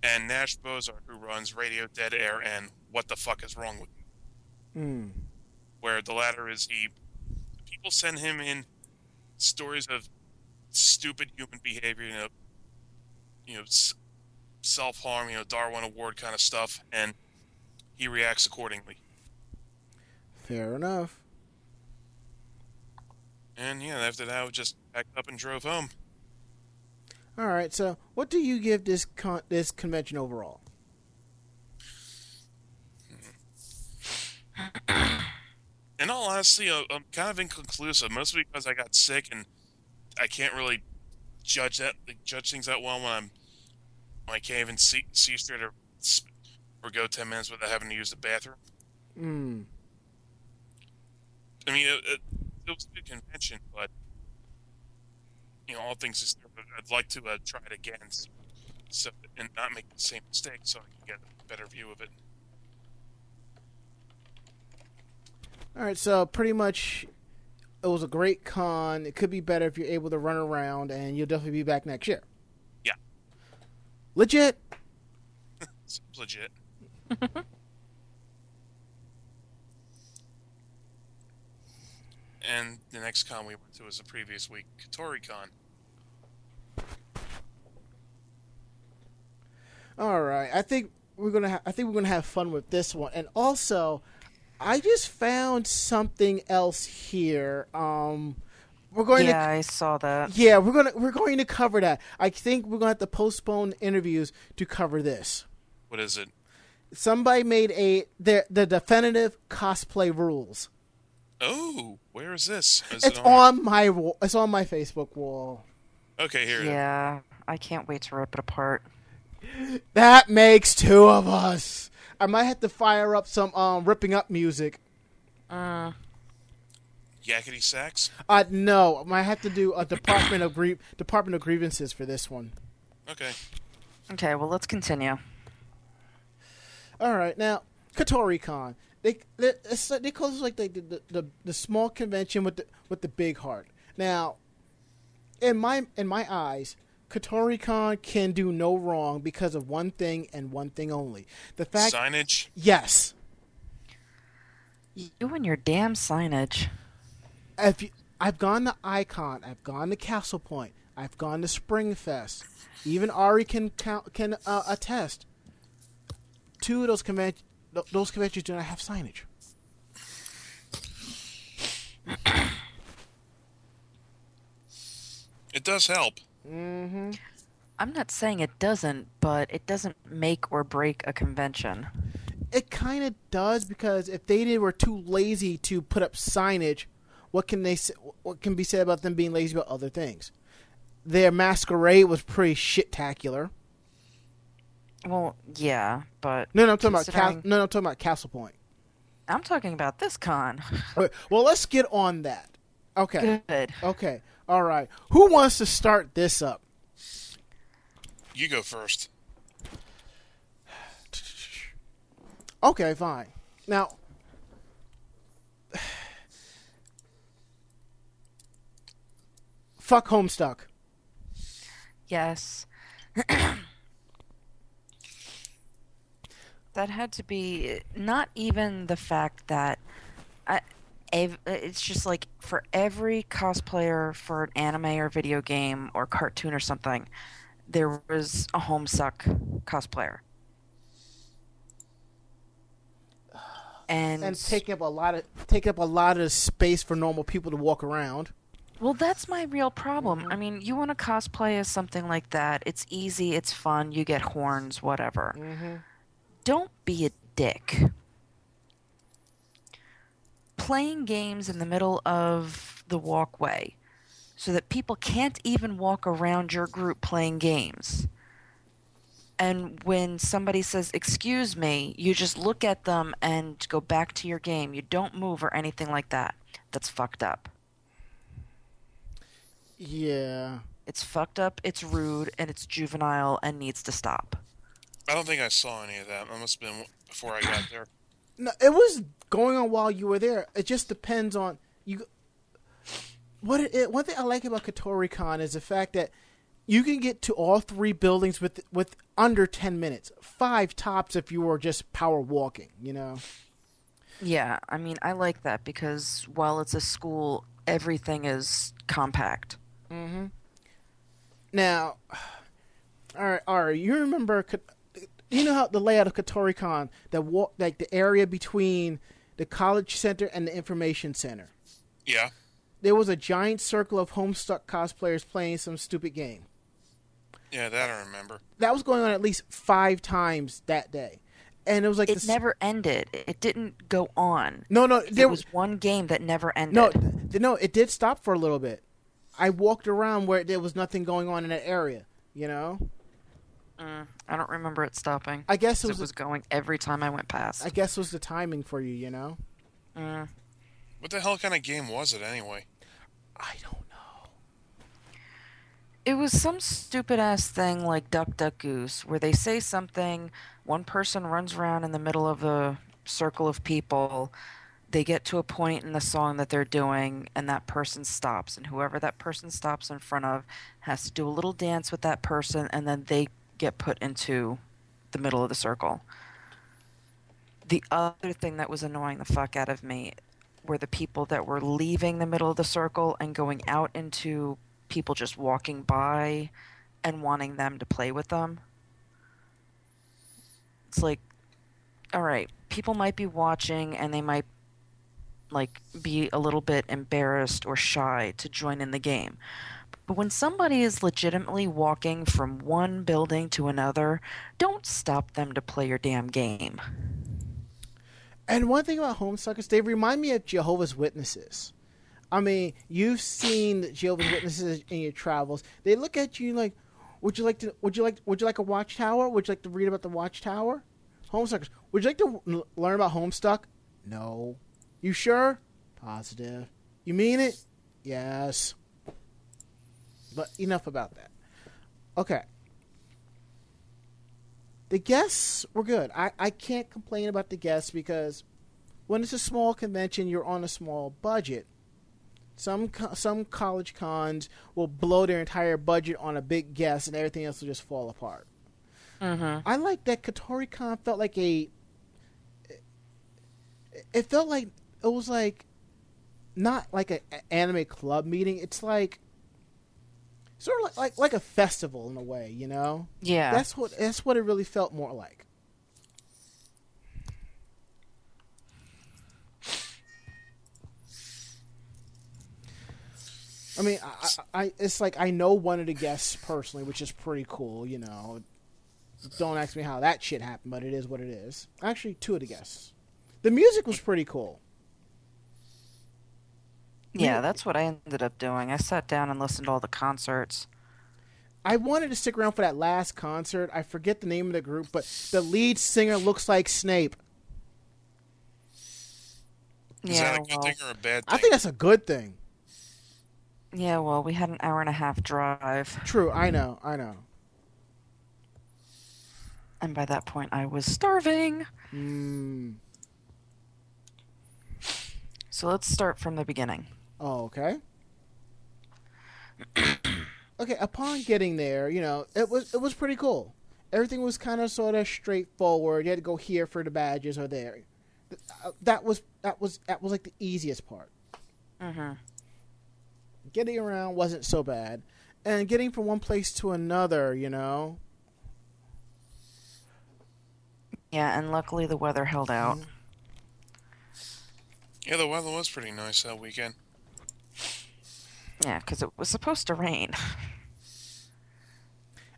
and Nash Bozard, who runs Radio Dead Air and What the Fuck Is Wrong with. Mm. where the latter is he people send him in stories of stupid human behavior you know you know self-harm you know darwin award kind of stuff and he reacts accordingly Fair enough. and yeah after that we just packed up and drove home All right. So, what do you give this con- this convention overall? in all honesty uh, i'm kind of inconclusive mostly because i got sick and i can't really judge that like, judge things that well when I'm when I can't even see see straight or or go ten minutes without having to use the bathroom. Mm. I mean, it, it, it was a good convention, but you know, all things I'd like to uh, try it again, so, so and not make the same mistake, so I can get a better view of it. All right, so pretty much it was a great con. It could be better if you're able to run around, and you'll definitely be back next year. Yeah. Legit. It's legit. and the next con we went to was the previous week, Kotoricon. All right, I think we're gonna. Ha- I think we're gonna have fun with this one, and also, I just found something else here. Um, we're going yeah, to. I saw that. Yeah, we're gonna we're going to cover that. I think we're gonna have to postpone interviews to cover this. What is it? Somebody made a the the definitive cosplay rules. Oh, where is this? Is It's it on my wall. It's on my Facebook wall. Okay, here. it is. Yeah, I can't wait to rip it apart. That makes two of us. I might have to fire up some um ripping up music. Uh, Yakety sax. Uh no, I might have to do a department of Grie- department of grievances for this one. Okay. okay, well, let's continue. All right, now Kotoricon. They they, they call this like the, the the the small convention with the with the big heart. Now, in my in my eyes, Kotoricon can do no wrong because of one thing and one thing only. The fact, Signage. yes, You and your damn signage. if you, I've gone to Icon, I've gone to Castle Point, I've gone to Springfest. Even Ari can can uh, attest. Two of those convention those conventions do not have signage. It does help. Mm-hmm. I'm not saying it doesn't, but it doesn't make or break a convention. It kind of does because if they did, were too lazy to put up signage, what can they what can be said about them being lazy about other things? Their masquerade was pretty shit-tacular. Well, yeah, but No, no, I'm talking about Considering- Cas- no, no, I'm talking about Castle Point. I'm talking about this con. Well, let's get on that. Okay. Good. Okay. All right. Who wants to start this up? You go first. Okay, fine. Now, fuck Homestuck. Yes. that had to be not even the fact that I, ev- uh, it's just like for every cosplayer for an anime or video game or cartoon or something, there was a homesuck cosplayer. And, And taking up a lot of taking up a lot of space for normal people to walk around. Well, that's my real problem. I mean, you want to cosplay as something like that. It's easy, it's fun, you get horns, whatever. Mm-hmm. Don't be a dick. Playing games in the middle of the walkway so that people can't even walk around your group playing games. And when somebody says, Excuse me, you just look at them and go back to your game. You don't move or anything like that. That's fucked up. Yeah. It's fucked up, it's rude, and it's juvenile and needs to stop. I don't think I saw any of that. That must have been before I got there. No, it was going on while you were there. It just depends on you. What it, one thing I like about Kotoricon is the fact that you can get to all three buildings with with under ten minutes, five tops if you were just power walking. You know. Yeah, I mean, I like that because while it's a school, everything is compact. Hmm. Now, all right, all right. You remember? You know how the layout of Kotoricon, that walk like the area between the college center and the information center. Yeah. There was a giant circle of Homestuck cosplayers playing some stupid game. Yeah, that I remember. that was going on at least five times that day, and it was like It this, never ended. It didn't go on. No, no, there It was one game that never ended. no, th- no. It did stop for a little bit. I walked around where there was nothing going on in that area. You know, Mm, I don't remember it stopping. I guess it It was. was going every time I went past. I guess it was the timing for you. You know, Mm, What the hell kind of game was it anyway? I don't know. it was some stupid ass thing like Duck Duck Goose, where they say something, one person runs around in the middle of a circle of people, they get to a point in the song that they're doing, and that person stops, and whoever that person stops in front of has to do a little dance with that person, and then they get put into the middle of the circle. The other thing that was annoying the fuck out of me were the people that were leaving the middle of the circle and going out into people just walking by and wanting them to play with them. It's like, all right, people might be watching and they might like be a little bit embarrassed or shy to join in the game. But when somebody is legitimately walking from one building to another, don't stop them to play your damn game. And one thing about Homestuckers, they remind me of Jehovah's Witnesses. I mean, you've seen Jehovah's Witnesses in your travels. They look at you like, "Would you like to? Would you like? Would you like a watchtower? Would you like to read about the watchtower?" Homestuckers, would you like to learn about Homestuck? No. You sure? Positive. You mean it? Yes. But enough about that. Okay. The guests were good. I, I can't complain about the guests because when it's a small convention, you're on a small budget. Some co- some college cons will blow their entire budget on a big guest, and everything else will just fall apart. Mm-hmm. I like that Kotoricon felt like a. It felt like it was like, not like an anime club meeting. It's like, sort of like, like like a festival in a way, you know. Yeah. That's what that's what it really felt more like. I mean, I, I, it's like I know one of the guests personally, which is pretty cool. You know, don't ask me how that shit happened, but it is what it is. Actually, two of the guests. The music was pretty cool. Yeah, that's what I ended up doing. I sat down and listened to all the concerts. I wanted to stick around for that last concert. I forget the name of the group, but the lead singer looks like Snape. Is yeah, that a good well, thing or a bad thing? I think that's a good thing. yeah, well, we had an hour and a half drive, True, I know, I know. and by that point, I was starving. Mm. So let's start from the beginning. Oh, okay. okay, upon getting there, you know, it was it was pretty cool. Everything was kind of sort of straightforward. You had to go here for the badges or there. Uh, That was that was that was like the easiest part. Mm-hmm. Getting around wasn't so bad, and getting from one place to another, you know, Yeah, and luckily the weather held out. Yeah, the weather was pretty nice that weekend. Yeah, because it was supposed to rain.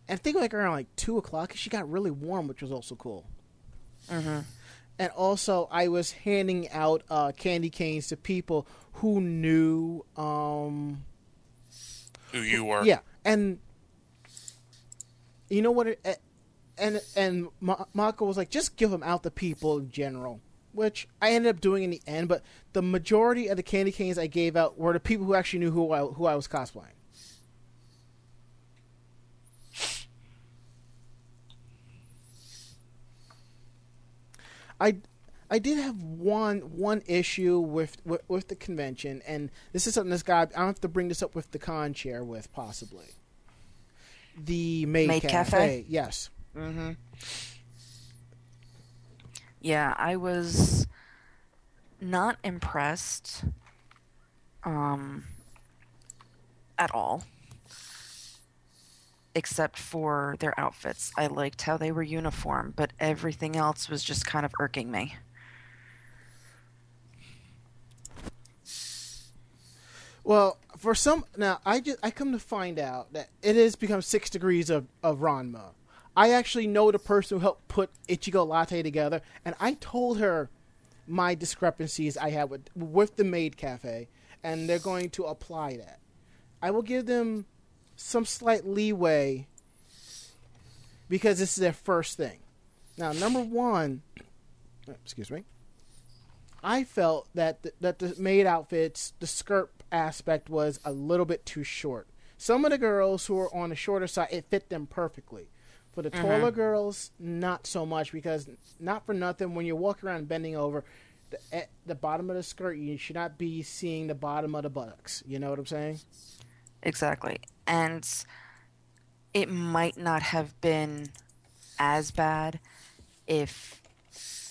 and I think like around like two o'clock, she got really warm, which was also cool. Mm-hmm. and also I was handing out uh, candy canes to people who knew. Um, Who you were? yeah, and you know what? It, and and Ma- Mako was like, just give them out to people in general, which I ended up doing in the end. But the majority of the candy canes I gave out were the people who actually knew who I who I was cosplaying. I I did have one one issue with, with with the convention, and this is something this guy I have to bring this up with the con chair with possibly. The Maid, Maid Cafe. Cafe? yes. Mm-hmm. Yeah, I was not impressed um, at all. Except for their outfits. I liked how they were uniform, but everything else was just kind of irking me. Well, for some now, I just I come to find out that it has become six degrees of of Ranma. I actually know the person who helped put Ichigo Latte together, and I told her my discrepancies I had with with the Maid Cafe, and they're going to apply that. I will give them some slight leeway because this is their first thing. Now, number one, uh, excuse me, I felt that the, that the maid outfits, the skirt aspect was a little bit too short. Some of the girls who were on the shorter side, it fit them perfectly. For the uh-huh. taller girls, not so much because not for nothing. When you walk around bending over, the, at the bottom of the skirt, you should not be seeing the bottom of the buttocks. You know what I'm saying? Exactly. And it might not have been as bad if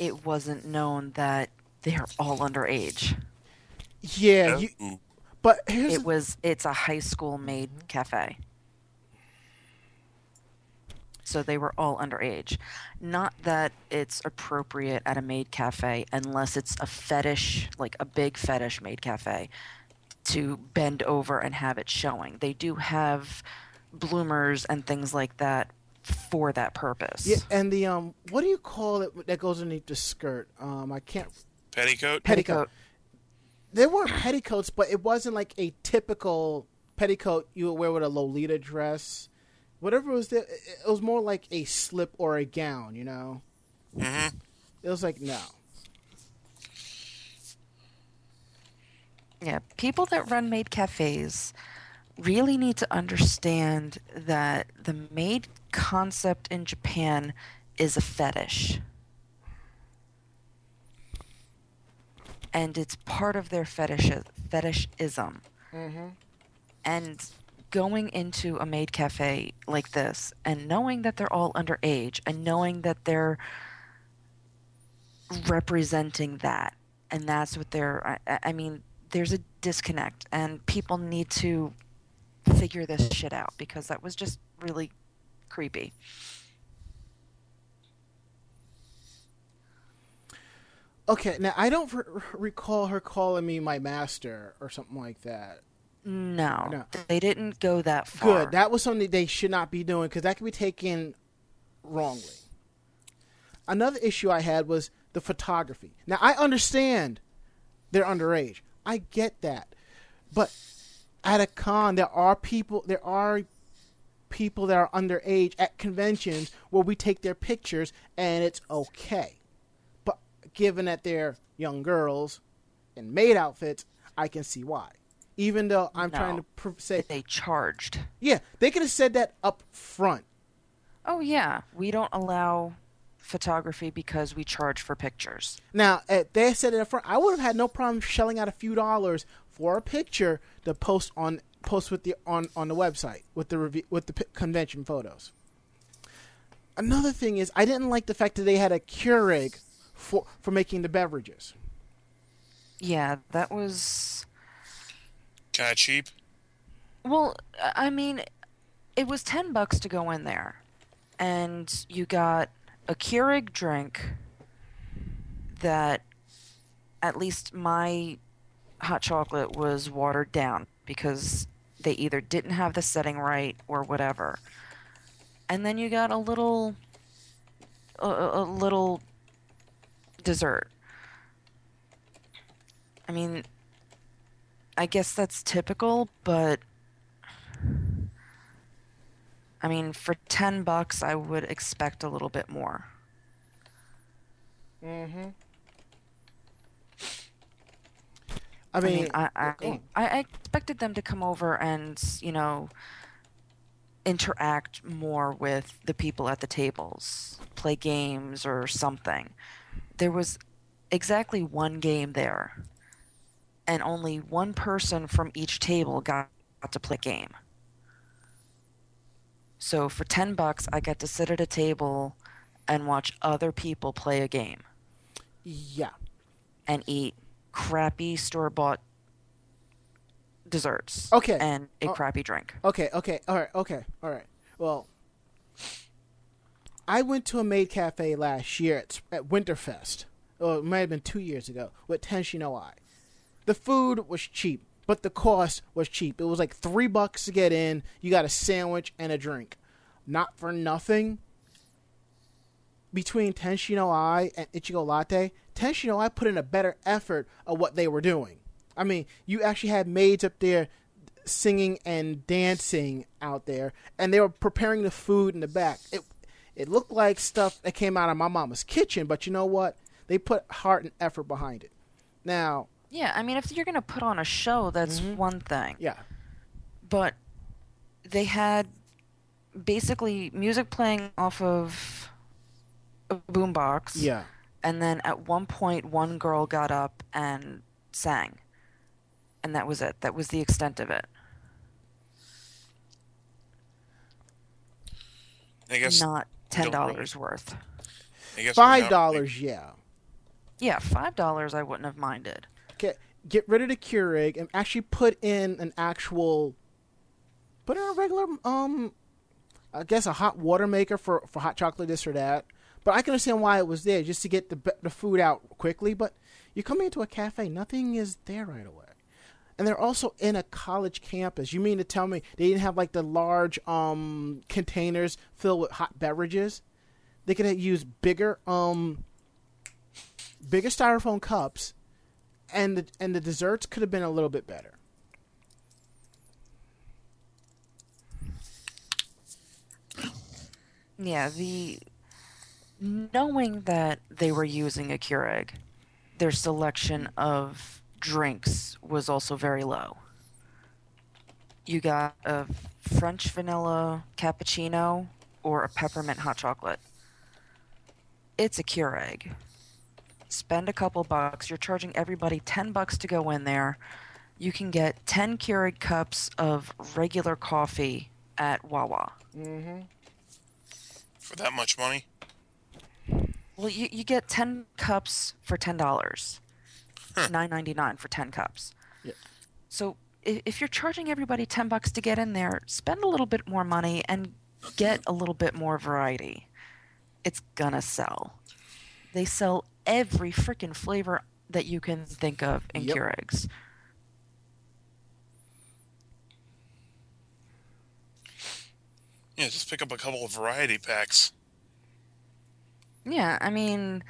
it wasn't known that they're all underage. Yeah, you, but here's It the- was it's a high school maid cafe. So they were all underage. Not that it's appropriate at a maid cafe unless it's a fetish, like a big fetish maid cafe, to bend over and have it showing. They do have bloomers and things like that for that purpose. yeah, and the um, what do you call it that goes underneath the skirt? Um, I can't Petticoat? petticoat. There weren't petticoats, but it wasn't like a typical petticoat you would wear with a Lolita dress. Whatever it was there, it it was more like a slip or a gown. You know, hmm it was like no. Yeah, people that run maid cafes really need to understand that the maid concept in Japan is a fetish. And it's part of their fetish fetishism. And going into a maid cafe like this and knowing that they're all underage and knowing that they're representing that and that's what they're I, I mean there's a disconnect and people need to figure this shit out because that was just really creepy Okay, now I don't r- recall her calling me my master or something like that. No, No. they didn't go that far Good. That was something they should not be doing because that could be taken wrongly. Another issue I had was the photography. Now I understand they're underage. I get that, but at a con, there are people. There are people that are underage at conventions where we take their pictures and it's okay. But given that they're young girls in maid outfits, I can see why. Even though I'm trying to pr- say they charged yeah, they could have said that up front. oh yeah we don't allow photography because we charge for pictures Now, they said it up front, I would have had no problem shelling out a few dollars for a picture to post on post with the on on the website with the review with the pi- convention photos. Another thing is, I didn't like the fact that they had a Keurig for for making the beverages. yeah that was Kind of cheap. Well, I mean, it was 10 bucks to go in there. And you got a Keurig drink that at least my hot chocolate was watered down because they either didn't have the setting right or whatever. And then you got a little a a little dessert. I mean, I guess that's typical, but I mean, for 10 bucks, I would expect a little bit more. Mm-hmm. I I mean, mean, I, I, go. I, I expected them to come over and, you know, interact more with the people at the tables, play games or something. There was exactly one game there, and only one person from each table got, got to play a game. So for 10 bucks, I get to sit at a table and watch other people play a game yeah. and eat crappy store bought desserts. Okay. And a Oh. crappy drink. Okay, okay, all right, okay, all right. Well, I went to a maid cafe last year at, at Winterfest. Oh, it might have been two years ago with Tenshi no Ai. The food was cheap, but the cost was cheap. It was like three bucks to get in. You got a sandwich and a drink. Not for nothing. Between Tenshi no Ai and Ichigo Latte, Tenshi no Ai put in a better effort of what they were doing. I mean, you actually had maids up there singing and dancing out there, and they were preparing the food in the back. It it looked like stuff that came out of my mama's kitchen, but you know what? They put heart and effort behind it. Now, Yeah, I mean, if you're gonna put on a show, that's mm-hmm. one thing. yeah, But they had basically music playing off of a boombox. yeah, And then at one point, one girl got up and sang, and that was it. That was the extent of it. I guess. Not ten don't really- dollars worth. I guess five dollars, yeah. Yeah, five dollars I wouldn't have minded. Get get rid of the Keurig and actually put in an actual, put in a regular um, I guess a hot water maker for for hot chocolate, this or that. But I can understand why it was there, just to get the the food out quickly. But you come into a cafe, nothing is there right away. And they're also in a college campus. You mean to tell me they didn't have like the large um containers filled with hot beverages? They could have used bigger um bigger styrofoam cups and the and the desserts could have been a little bit better. Yeah, the knowing that they were using a Keurig, their selection of drinks was also very low. You got a French vanilla cappuccino or a peppermint hot chocolate. It's a Keurig. Spend a couple bucks. You're charging everybody 10 bucks to go in there. You can get 10 Keurig cups of regular coffee at Wawa. Mm-hmm. For that much money? Well, you, you get 10 cups for $10. Nine ninety nine for 10 cups. Yeah. So if, if you're charging everybody 10 bucks to get in there, spend a little bit more money and get a little bit more variety. It's gonna sell. They sell every freaking flavor that you can think of in Yep. Keurigs. Yeah, just pick up a couple of variety packs. Yeah, I mean,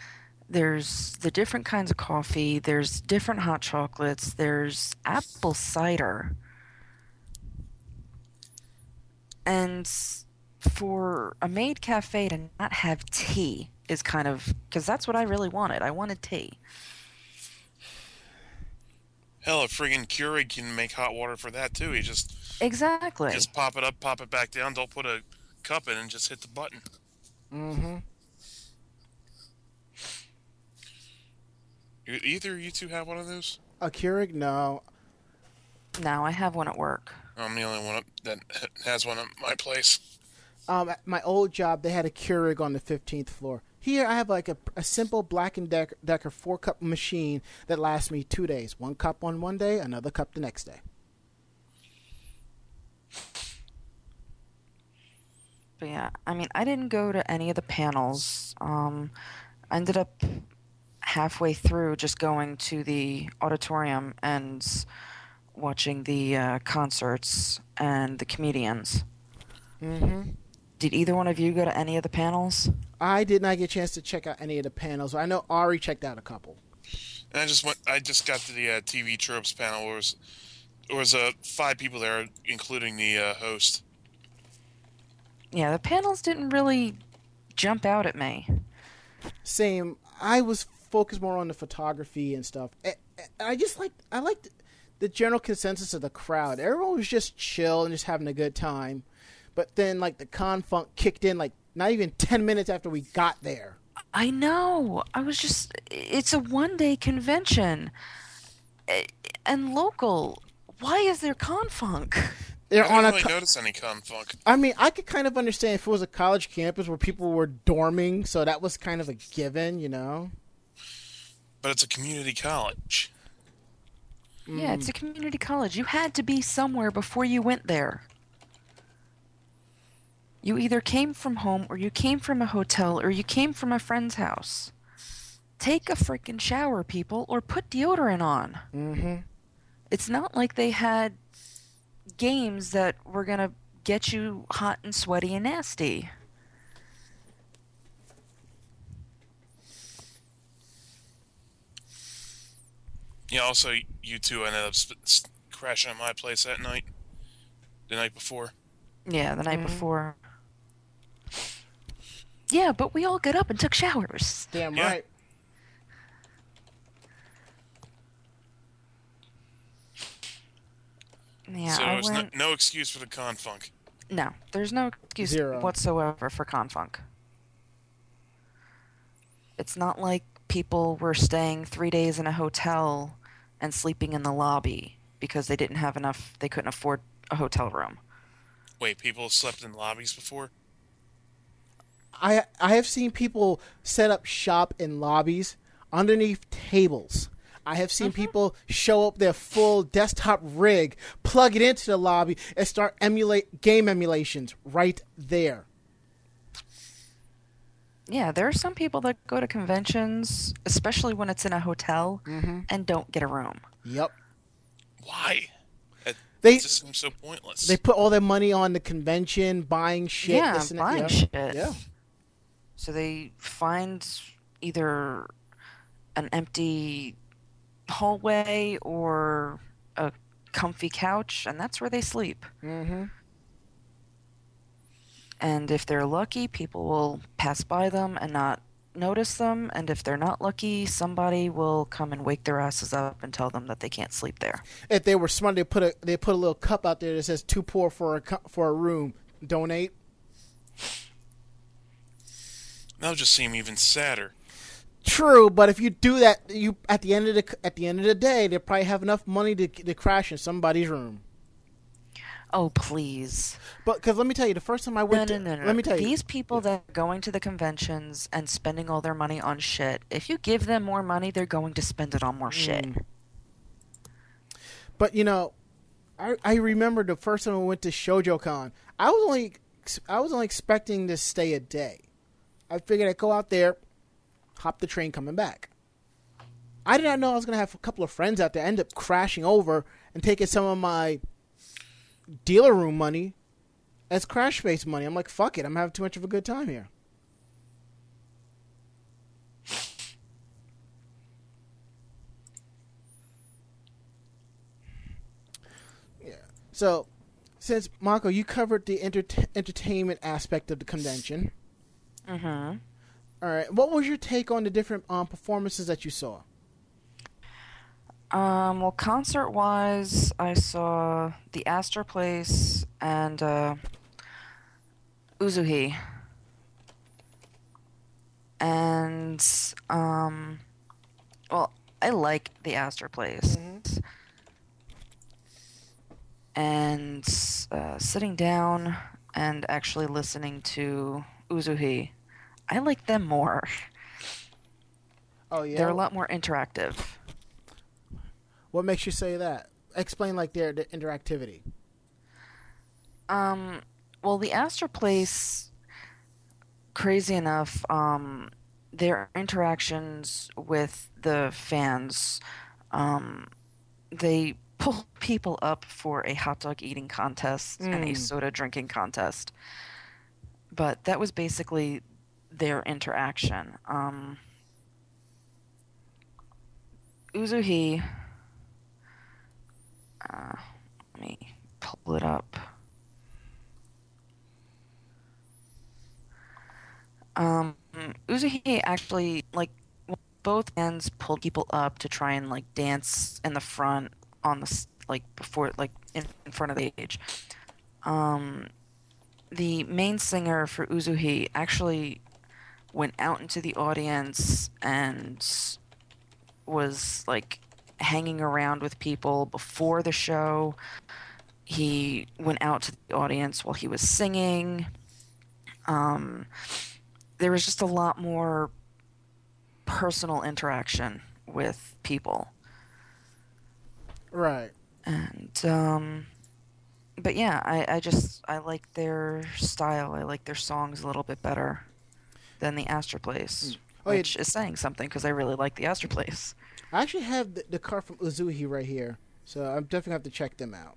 there's the different kinds of coffee, there's different hot chocolates, there's apple cider. And for a maid cafe to not have tea is kind of because that's what I really wanted. I wanted tea. Hell, a friggin' Keurig can make hot water for that too. You just Exactly. just pop it up, pop it back down. Don't put a cup in, and just hit the button. Mm-hmm. You- Either you two have one of those. A Keurig? No. No, I have one at work. I'm the only one that has one at my place. Um, at my old job, they had a Keurig on the 15th floor. Here, I have like a, a simple Black and Decker, Decker four cup machine that lasts me two days. One cup on one day, another cup the next day. But yeah, I mean, I didn't go to any of the panels. Um, I ended up halfway through just going to the auditorium and watching the uh, concerts and the comedians. Mm-hmm. Did either one of you go to any of the panels? I did not get a chance to check out any of the panels. I know Ari checked out a couple. And I just went. I just got to the uh, TV tropes panel. There was there was uh, five people there, including the uh, host. Yeah, the panels didn't really jump out at me. Same. I was focused more on the photography and stuff. I, I just like I liked the general consensus of the crowd. Everyone was just chill and just having a good time. But then like the con funk kicked in like not even ten minutes after we got there. I know. I was just. It's a one day convention. Eh, And local. Why is there confunk? They're I on didn't a. really co- notice any confunk. I mean, I could kind of understand if it was a college campus where people were dorming, so that was kind of a given, you know. But it's a community college. Yeah, it's a community college. You had to be somewhere before you went there. You either came from home, or you came from a hotel, or you came from a friend's house. Take a freaking shower, people, or put deodorant on. Mm-hmm. It's not like they had games that were going to get you hot and sweaty and nasty. Yeah. Also, you two ended up sp- s- crashing at my place that night. the night before. Yeah, the night Mhm. before. Yeah, but we all got up and took showers. Damn Yeah. right. Yeah, so I there's went. no, no excuse for the confunk. No, there's no excuse Zero. whatsoever for Confunk. It's not like people were staying three days in a hotel and sleeping in the lobby because they didn't have enough, they couldn't afford a hotel room. Wait, people slept in lobbies before? I I have seen people set up shop in lobbies underneath tables. I have seen people show up their full desktop rig, plug it into the lobby, and start emulate game emulations right there. Yeah, there are some people that go to conventions, especially when it's in a hotel, Mm-hmm. and don't get a room. Yep. Why? It They just seems so pointless. they put all their money on the convention, buying shit. yeah, this and that. buying yeah. shit. Yeah. So they find either an empty hallway or a comfy couch, and that's where they sleep. Mm-hmm. And if they're lucky, people will pass by them and not notice them. And if they're not lucky, somebody will come and wake their asses up and tell them that they can't sleep there. If they were smart, they put a they put a little cup out there that says "too poor for a cu- for a room." Donate. That'll just seem even sadder. True, but if you do that, you at the end of the at the end of the day, they probably have enough money to to crash in somebody's room. Oh, please. But because let me tell you, the first time I No, went, no, to, no, no. let me tell you, These people that are going to the conventions and spending all their money on shit, if you give them more money, they're going to spend it on more shit. Mm. But you know, I I remember the first time I went to ShojoCon. I was only I was only expecting to stay a day. I figured I'd go out there, hop the train coming back. I did not know I was gonna have a couple of friends out there. End up crashing over and taking some of my dealer room money as crash space money. I'm like, fuck it, I'm having too much of a good time here. Yeah. So, since Marco, you covered the enter- entertainment aspect of the convention. Mm-hmm. All right, what was your take on the different um, performances that you saw? Um, well, concert wise, I saw the Astor Place and uh, Uzuhi. And, um, well, I like the Astor Place. And uh, sitting down and actually listening to Uzuhi, I like them more. Oh yeah, They're a lot more interactive. What makes you say that? Explain like their, their interactivity. Um, well, the Astor Place, crazy enough, um, their interactions with the fans, um, they pull people up for a hot dog eating contest and a Mm. soda drinking contest. But that was basically their interaction. Um, Uzuhi, uh, let me pull it up. Um, Uzuhi actually like both bands pulled people up to try and like dance in the front on the like before like in, in front of the stage. Um, the main singer for Uzuhi actually went out into the audience and was like hanging around with people before the show. He went out to the audience while he was singing. Um, there was just a lot more personal interaction with people. Right. And um but yeah, I, I just I like their style. I like their songs a little bit better than the Astor Place. Oh, yeah. which is saying something because I really like the Astor Place. I actually have the, the car from Uzuhi right here, so I'm definitely have to check them out.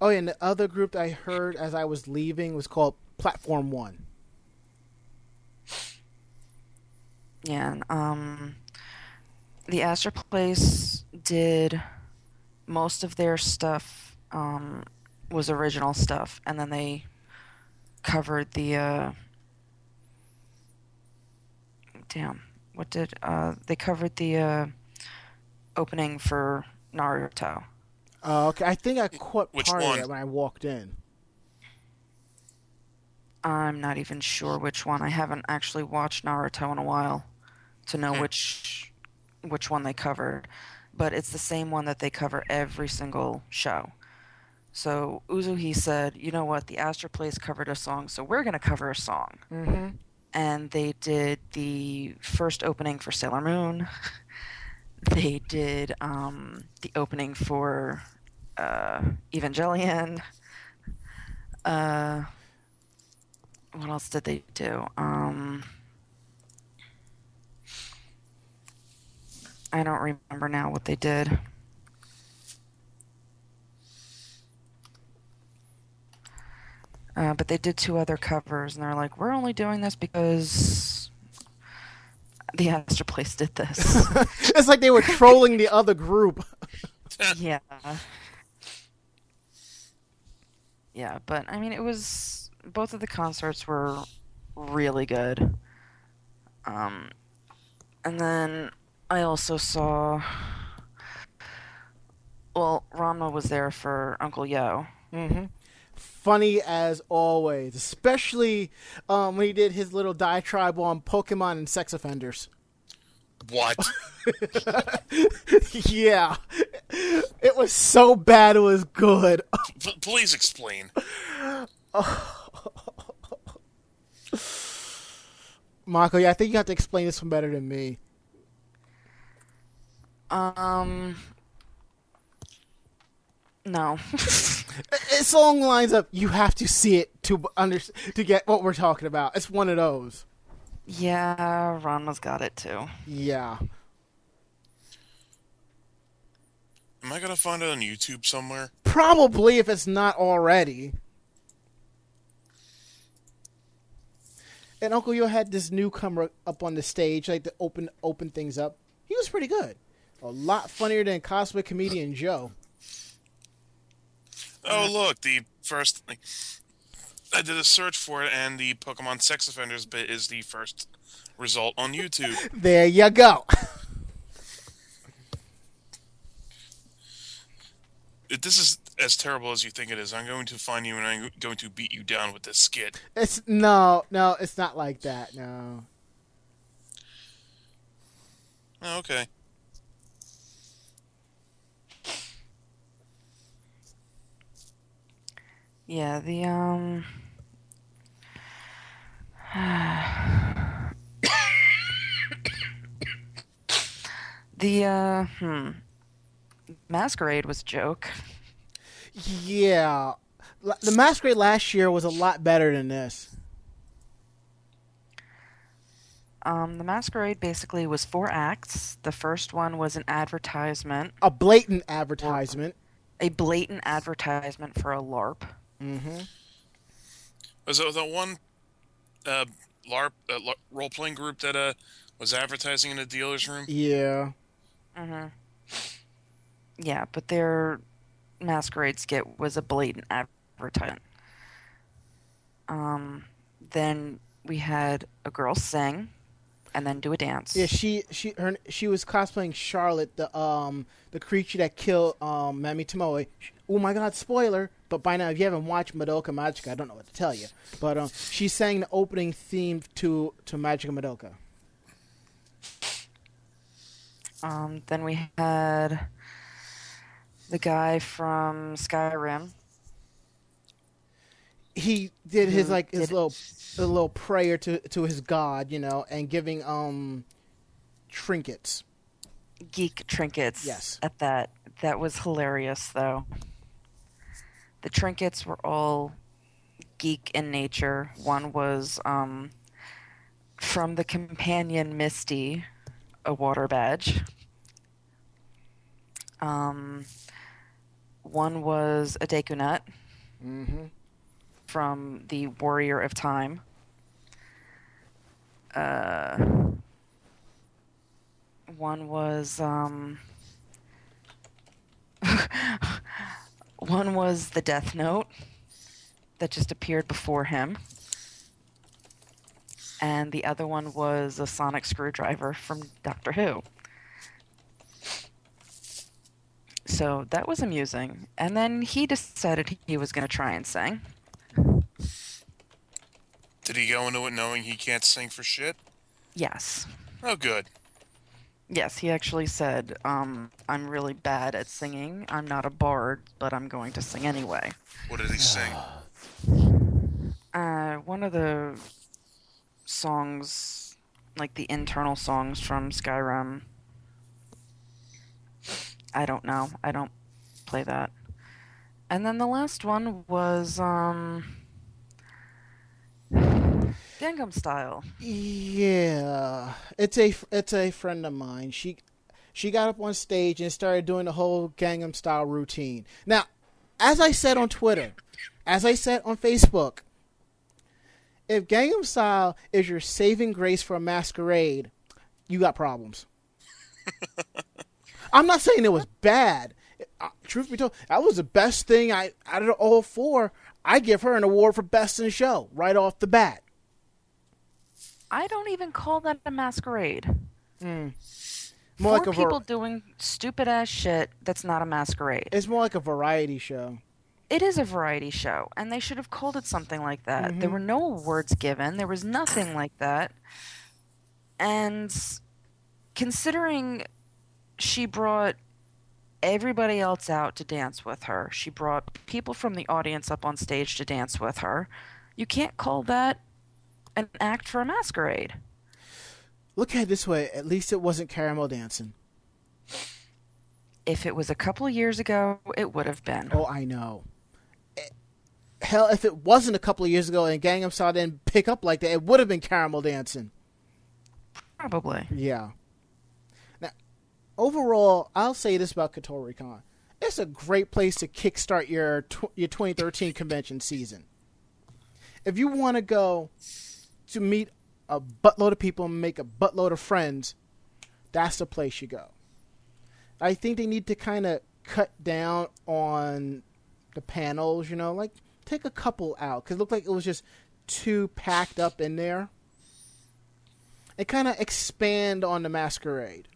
Oh, yeah, and the other group that I heard as I was leaving was called Platform One. Yeah, and, um, the Astor Place did most of their stuff um, was original stuff, and then they covered the. Uh, damn, what did uh, they covered the uh, opening for Naruto? Uh, okay, I think I caught Which part one? of it when I walked in. I'm not even sure which one. I haven't actually watched Naruto in a while to know Hmm. which which one they covered, but it's the same one that they cover every single show. So Uzuhi said, "You know what? The Astor Place covered a song, so we're gonna cover a song." Mm-hmm. And they did the first opening for Sailor Moon. they did um, the opening for uh, Evangelion. Uh, what else did they do? Um, I don't remember now what they did. Uh, but they did two other covers, and they're like, "We're only doing this because the Astor Place did this." it's like they were trolling the other group. yeah. Yeah, but I mean, it was both of the concerts were really good. Um, and then I also saw. Well, Ranma was there for Uncle Yo. Mm-hmm. Funny as always, especially um, when he did his little diatribe on Pokemon and sex offenders. What? yeah, it was so bad it was good. P- please explain. Marco, yeah, I think you have to explain this one better than me. Um. No. It song lines up. You have to see it to under to get what we're talking about. It's one of those. yeah, Ranma's got it too. Yeah. Am I gonna find it on YouTube somewhere? Probably if it's not already. And Uncle Yo had this newcomer up on the stage, like to open open things up. He was pretty good. A lot funnier than cosplay comedian Joe. Oh, look, the first. I did a search for it, and the Pokemon sex offenders bit is the first result on YouTube. There you go. if this is as terrible as you think it is, I'm going to find you and I'm going to beat you down with this skit. It's no, no, it's not like that. No. Oh, okay. Yeah, the um The uh hmm Masquerade was a joke. Yeah. The Masquerade last year was a lot better than this. Um the Masquerade basically was four acts. The first one was an advertisement, A blatant advertisement. a blatant advertisement for a LARP. Mm-hmm. Was it the one uh, LARP uh, la- role playing group that uh, was advertising in the dealer's room? Yeah. Mhm. Yeah, but their masquerade skit was a blatant advertisement. Um, then we had a girl sing, and then do a dance. Yeah, she she her she was cosplaying Charlotte, the um the creature that killed um Mami Tomoe. Oh my God! Spoiler! But by now, if you haven't watched Madoka Magica, I don't know what to tell you. But um, she sang the opening theme to to Magica Madoka. Um, then we had the guy from Skyrim. He did his like his did- little a little prayer to to his god, you know, and giving um trinkets. Geek trinkets. Yes. At that, that was hilarious though. The trinkets were all geek in nature. One was um, from the companion Misty, a water badge. Um, one was a Deku Nut Mm-hmm. from the Warrior of Time. Uh, one was um, One was the Death Note that just appeared before him. And the other one was a sonic screwdriver from Doctor Who. So that was amusing. And then he decided he was going to try and sing. Did he go into it knowing he can't sing for shit? Yes. Oh, good. Yes, he actually said, um, I'm really bad at singing. I'm not a bard, but I'm going to sing anyway. What did he sing? Uh, one of the songs, like the internal songs from Skyrim. I don't know. I don't play that. And then the last one was, um, Gangnam Style. Yeah, it's a it's a friend of mine. She she got up on stage and started doing the whole Gangnam Style routine. Now, as I said on Twitter, as I said on Facebook, if Gangnam Style is your saving grace for a masquerade, you got problems. I'm not saying it was bad. Uh, truth be told, that was the best thing I out of all four. I give her an award for best in show right off the bat. I don't even call that a masquerade. Mm. More Four like a var- people doing stupid ass shit that's not a masquerade. it's more like a variety show. It is a variety show, and they should have called it something like that. There were mm-hmm. no awards given, there was nothing like that. And considering she brought everybody else out to dance with her, she brought people from the audience up on stage to dance with her, you can't call that an act for a masquerade. Look at it this way: at least it wasn't caramel dancing. If it was a couple years ago, it would have been. Oh, I know. Eh, Hell, if it wasn't a couple of years ago and Gangnam Style didn't pick up like that, it would have been caramel dancing. Probably. Yeah. Now, overall, I'll say this about KotoriCon: it's a great place to kickstart your tw- your 2013 convention season. If you want to go to meet a buttload of people and make a buttload of friends, that's the place you go. I think they need to kind of cut down on the panels, you know, like take a couple out because it looked like it was just too packed up in there. And kind of expand on the masquerade.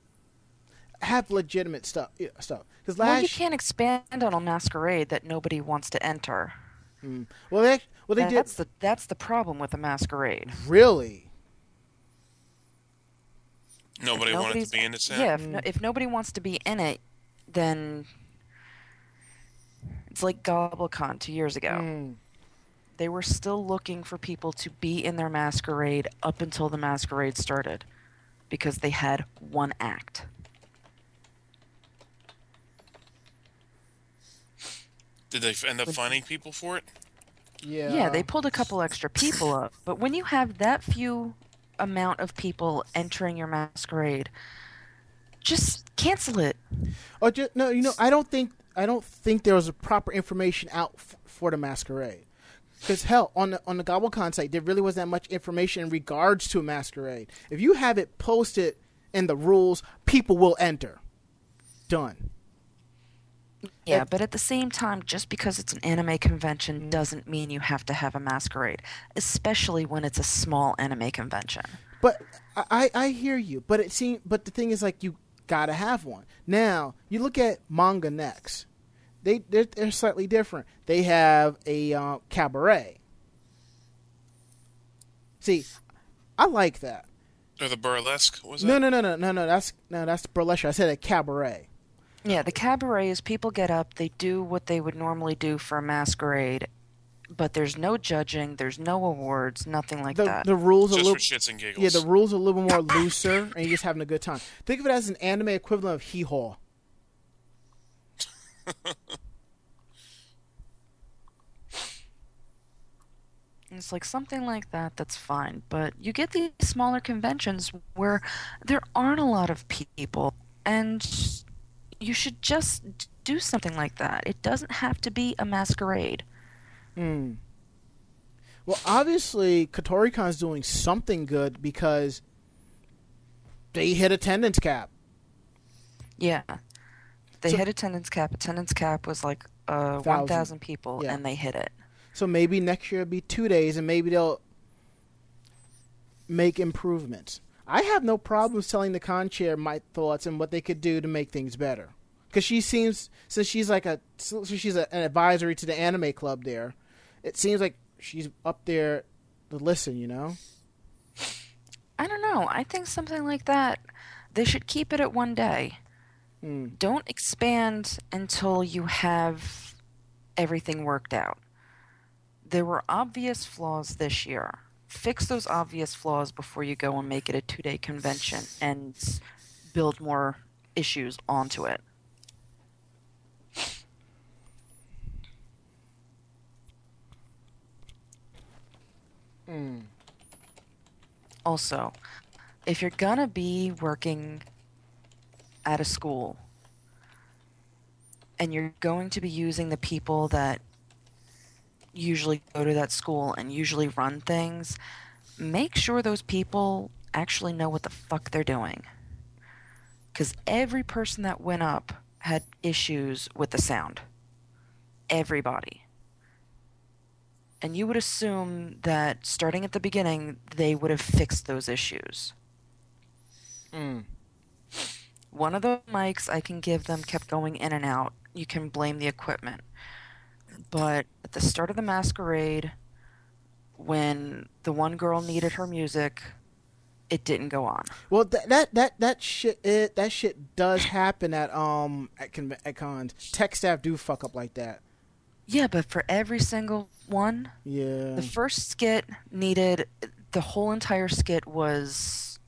Have legitimate stuff, stuff. Because last Well, you can't expand on a masquerade that nobody wants to enter. Mm. well, they, well, they that's did the that's the problem with the masquerade. really. Nobody wanted to be in it. Yeah, if, no, if nobody wants to be in it, then it's like GobbleCon two years ago. Mm. They were still looking for people to be in their masquerade up until the masquerade started, because they had one act. Did they end up finding people for it? Yeah. Yeah, they pulled a couple extra people up, but when you have that few amount of people entering your masquerade, just cancel it. Oh, just, no, you know, I don't think I don't think there was a proper information out f- for the masquerade. Because hell, on the on the GobbleCon site, there really wasn't that much information in regards to a masquerade. If you have it posted in the rules, people will enter. Done. Yeah, It- but at the same time, just because it's an anime convention doesn't mean you have to have a masquerade, especially when it's a small anime convention. But I, I I hear you. But it seems. But the thing is, like, you gotta have one. Now you look at MangaNEXT. They they're, they're slightly different. They have a uh, cabaret. See, I like that. Or the burlesque? Was No, that? no, no, no, no, no. That's no, that's burlesque. I said a cabaret. Yeah, the cabaret is people get up, they do what they would normally do for a masquerade, but there's no judging, there's no awards, nothing like The that. the rules are a Just little for shits and giggles. yeah, the rules are a little more looser, and you're just having a good time. Think of it as an anime equivalent of hee haw. It's like something like that, that's fine. But you get these smaller conventions where there aren't a lot of people, and you should just do something like that. It doesn't have to be a masquerade. Hmm. Well, obviously, KotoriCon's doing something good because they hit attendance cap. Yeah. They So- hit attendance cap. Attendance cap was like uh, Thousand. 1,000 people, Yeah. and they hit it. So maybe next year it'll be two days, and maybe they'll make improvements. I have no problems telling the con chair my thoughts and what they could do to make things better. Because she seems, since she's like a, since she's a, an advisory to the anime club there, it seems like she's up there to listen. You know? I don't know. I think something like that, they should keep it at one day. Hmm. Don't expand until you have everything worked out. There were obvious flaws this year. Fix those obvious flaws before you go and make it a two day convention and build more issues onto it. Hmm. Also, if you're gonna be working at a school and you're going to be using the people that usually go to that school and usually run things, make sure those people actually know what the fuck they're doing. Because every person that went up had issues with the sound. Everybody. And you would assume that starting at the beginning, they would have fixed those issues. Hmm. One of the mics I can give them kept going in and out. You can blame the equipment. But at the start of the masquerade, when the one girl needed her music, it didn't go on. Well, that that that that shit it, that shit does happen at um at, con- at cons. Tech staff do fuck up like that. Yeah, but for every single one, Yeah. the first skit needed the whole entire skit was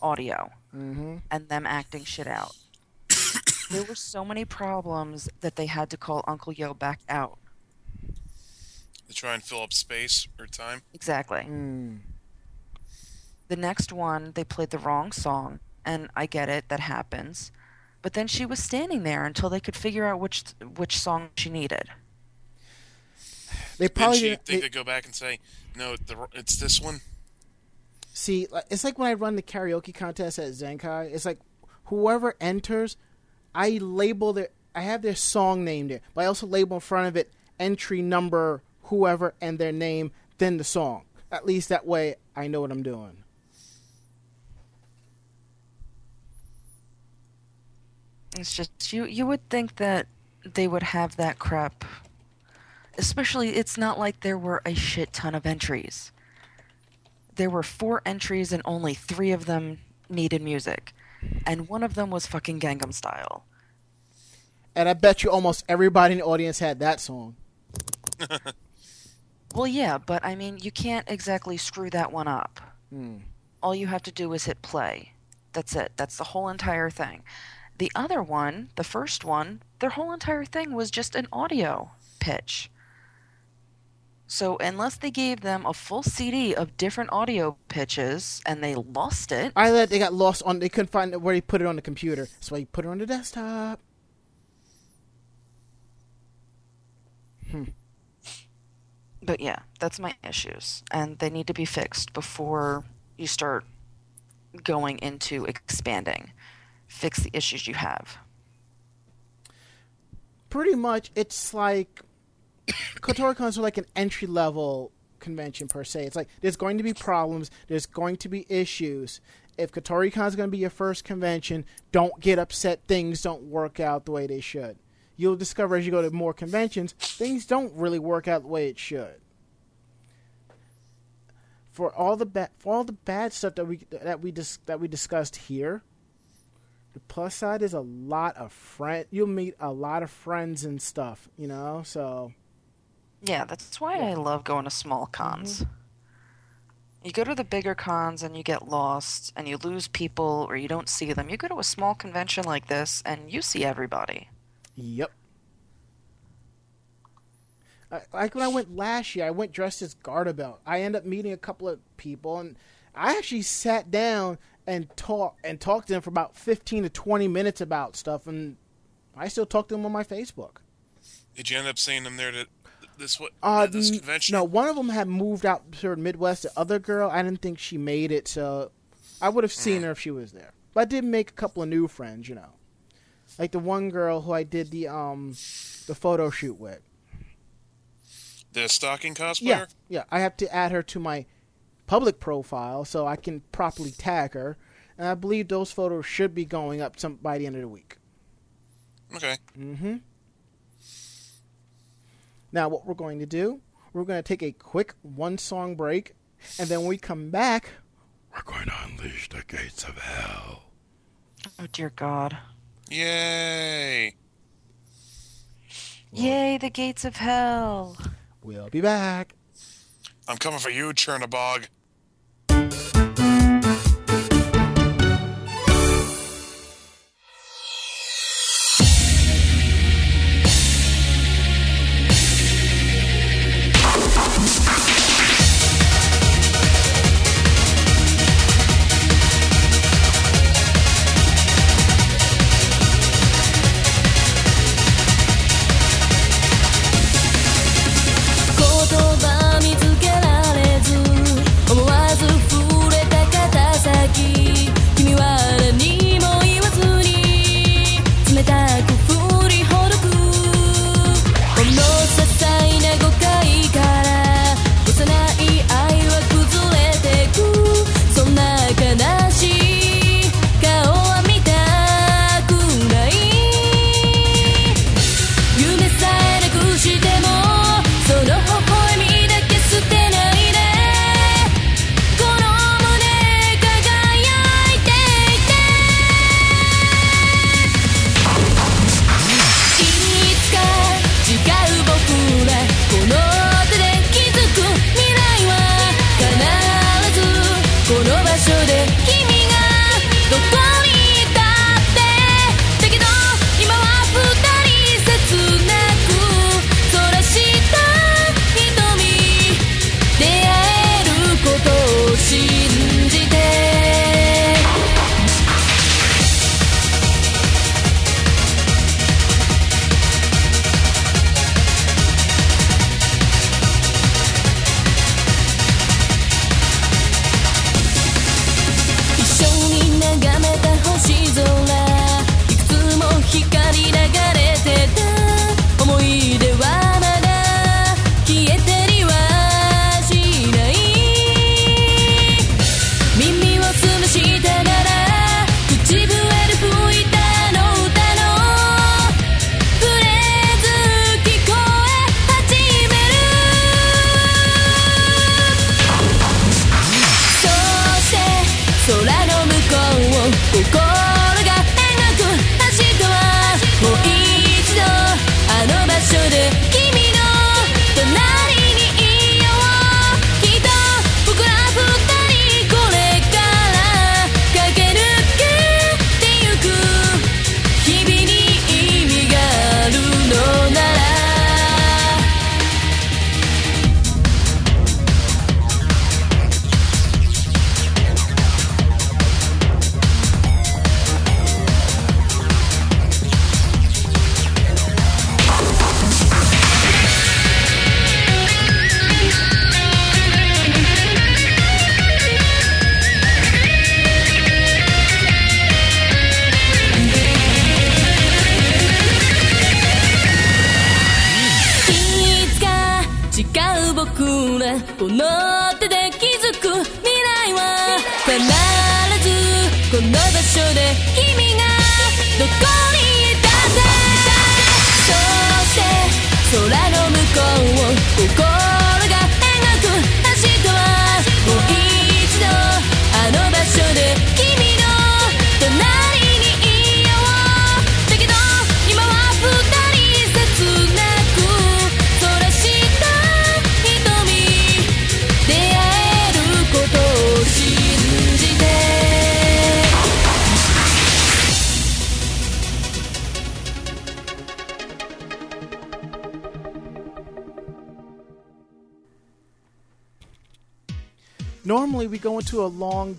audio mm-hmm. and them acting shit out. There were so many problems that they had to call Uncle Yo back out. To try and fill up space or time. Exactly. Mm. The next one, they played the wrong song, and I get it, that happens. But then she was standing there until they could figure out which which song she needed. They Did probably she didn't, think they- to go back and say, no, the, it's this one? see. It's like when I run the karaoke contest at Zenkai. It's like whoever enters, I label their. I have their song name there, but I also label in front of it entry number, whoever, and their name, then the song. At least that way, I know what I'm doing. It's just you you would think that they would have that crap. Especially it's not like there were a shit ton of entries. There were four entries and only 3 of them needed music. And one of them was fucking Gangnam Style. And I bet you almost everybody in the audience had that song. Well, yeah, but I mean, you can't exactly screw that one up. Hmm. All you have to do is hit play. That's it. That's the whole entire thing. The other one, the first one, their whole entire thing was just an audio pitch. So, unless they gave them a full CD of different audio pitches and they lost it, I that they got lost on. They couldn't find where he put it on the computer. That's why he put it on the desktop. Hmm. but yeah, that's my issues. And they need to be fixed before you start going into expanding. Fix the issues you have. Pretty much, it's like KotoriCons are like an entry level convention per se. It's like there's going to be problems. There's going to be issues. If KotoriCon is going to be your first convention, don't get upset. Things don't work out the way they should. You'll discover as you go to more conventions, things don't really work out the way it should. For all the bad, for all the bad stuff that we that we dis- that we discussed here, the plus side is a lot of friend. You'll meet a lot of friends and stuff. You know, so Yeah, that's why I love going to small cons. Mm-hmm. You go to the bigger cons and you get lost and you lose people or you don't see them. You go to a small convention like this and you see everybody. Yep. I, like when I went last year, I went dressed as Garterbelt. I ended up meeting a couple of people, and I actually sat down and talked and talked to them for about fifteen to twenty minutes about stuff, and I still talk to them on my Facebook. Did you end up seeing them there to this what Uh, this convention? no, one of them had moved out to the Midwest. The other girl, I didn't think she made it, so I would have seen her if she was there. But I did make a couple of new friends, you know. Like the one girl who I did the um the photo shoot with. The stocking cosplayer? Yeah, yeah. I have to add her to my public profile so I can properly tag her. And I believe those photos should be going up some by the end of the week. Okay. Mm-hmm. Now, what we're going to do, we're going to take a quick one-song break, and then when we come back, we're going to unleash the gates of hell. Oh dear God. Yay! Yay, the gates of hell. We'll be back. I'm coming for you, Chernabog.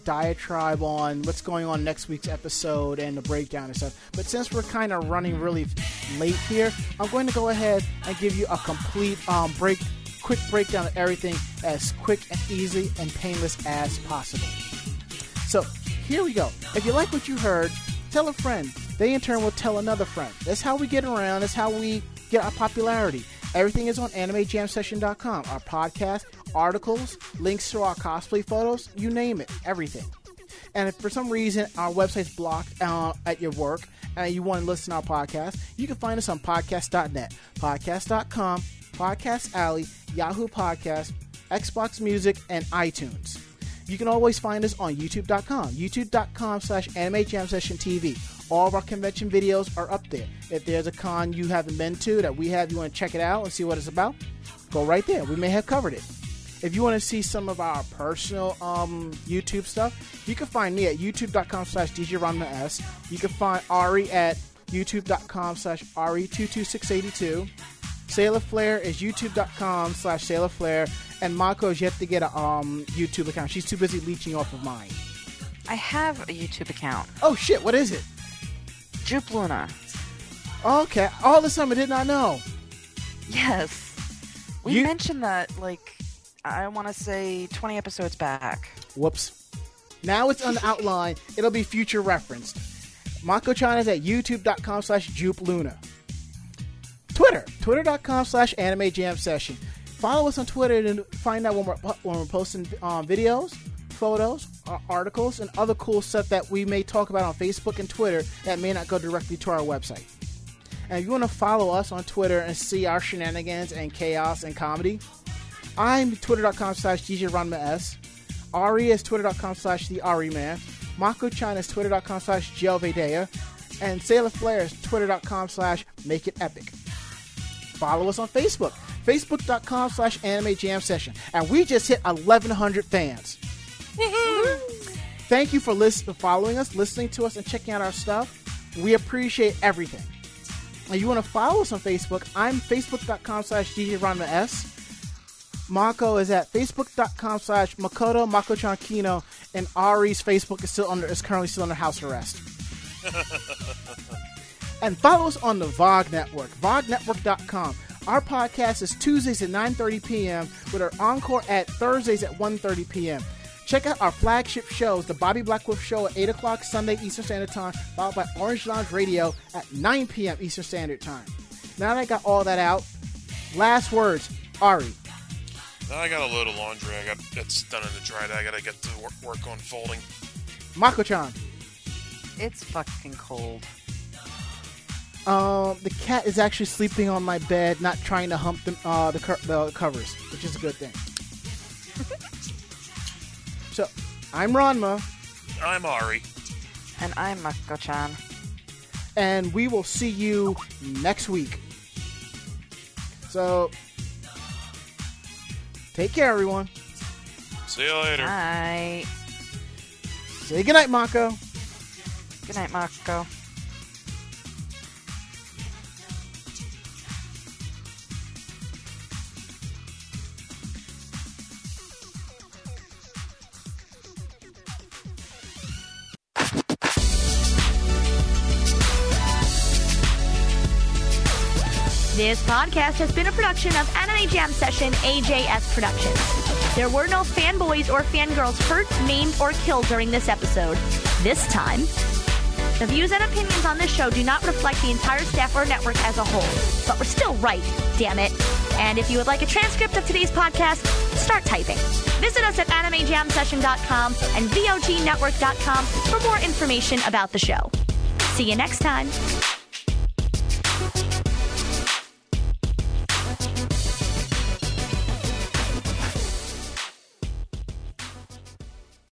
Diatribe on what's going on next week's episode and the breakdown and stuff. But since we're kind of running really late here, I'm going to go ahead and give you a complete um, break, quick breakdown of everything as quick and easy and painless as possible. So here we go. If you like what you heard, tell a friend, They in turn will tell another friend. That's how we get around. That's how we get our popularity. Everything is on AnimeJamSession.com. Our podcast, articles, links to our cosplay photos, you name it, everything. And if for some reason our website's blocked uh, at your work and you want to listen to our podcast, you can find us on podcast.net, podcast.com, Podcast Alley, Yahoo Podcast, Xbox Music, and iTunes. You can always find us on youtube.com, youtube.com slash anime jam session TV. All of our convention videos are up there. If there's a con you haven't been to that we have, you want to check it out and see what it's about, go right there. We may have covered it. If you want to see some of our personal um, YouTube stuff, you can find me at youtube.com slash djronmas. You can find Ari at youtube.com slash Ari22682. Sailor Flare is youtube.com slash Sailor Flare. And Mako is yet to get a um, YouTube account. She's too busy leeching off of mine. I have a YouTube account. Oh shit, what is it? Jupe Luna. Okay, all this time I did not know. Yes. We You- mentioned that, like, I want to say 20 episodes back. Whoops. Now it's on the outline. It'll be future referenced. Mako-chan is at youtube.com slash Jupe Luna. Twitter, twitter.com slash anime jam session. Follow us on Twitter to find out when we're, when we're posting um, videos, photos, uh, articles, and other cool stuff that we may talk about on Facebook and Twitter that may not go directly to our website. And if you want to follow us on Twitter and see our shenanigans and chaos and comedy, I'm twitter.com slash DJ. Ari is twitter.com slash the Ari Man. Mako Chan is twitter.com slash Jelvedea. And Sailor Flare is twitter.com slash Make It Epic. Follow us on Facebook, facebook.com slash Anime Jam Session. And we just hit 1,100 fans. Thank you for listen- following us, listening to us, and checking out our stuff. We appreciate everything. And you want to follow us on Facebook, I'm facebook.com slash DJ S. Mako is at facebook.com slash Makoto Mako-chan and Ari's Facebook is still under is currently still under house arrest. and follow us on the VOG Network, VOGNetwork.com. Our podcast is Tuesdays at 9:30 p.m. with our encore at Thursdays at 1:30 p.m. Check out our flagship shows, the Bobby Blackwolf Show at 8 o'clock Sunday Eastern Standard Time, followed by Orange Lounge Radio at 9 p.m. Eastern Standard Time. Now that I got all that out, last words, Ari. Now I got a load of laundry. I got that's done in the dryer. I gotta get to work, work on folding. Mako-chan. It's fucking cold. Um, the cat is actually sleeping on my bed, not trying to hump the uh, the, co- the covers, which is a good thing. so, I'm Ranma, I'm Ari. And I'm Mako-chan. and we will see you next week. So, take care, everyone. See you later. Night. Say goodnight, Mako. Good night, Mako. This podcast has been a production of Anime Jam Session AJS Productions. There were no fanboys or fangirls hurt, maimed, or killed during this episode. This time. The views and opinions on this show do not reflect the entire staff or network as a whole. But we're still right, damn it. And if you would like a transcript of today's podcast, start typing. Visit us at animejamsession.com and vognetwork.com for more information about the show. See you next time.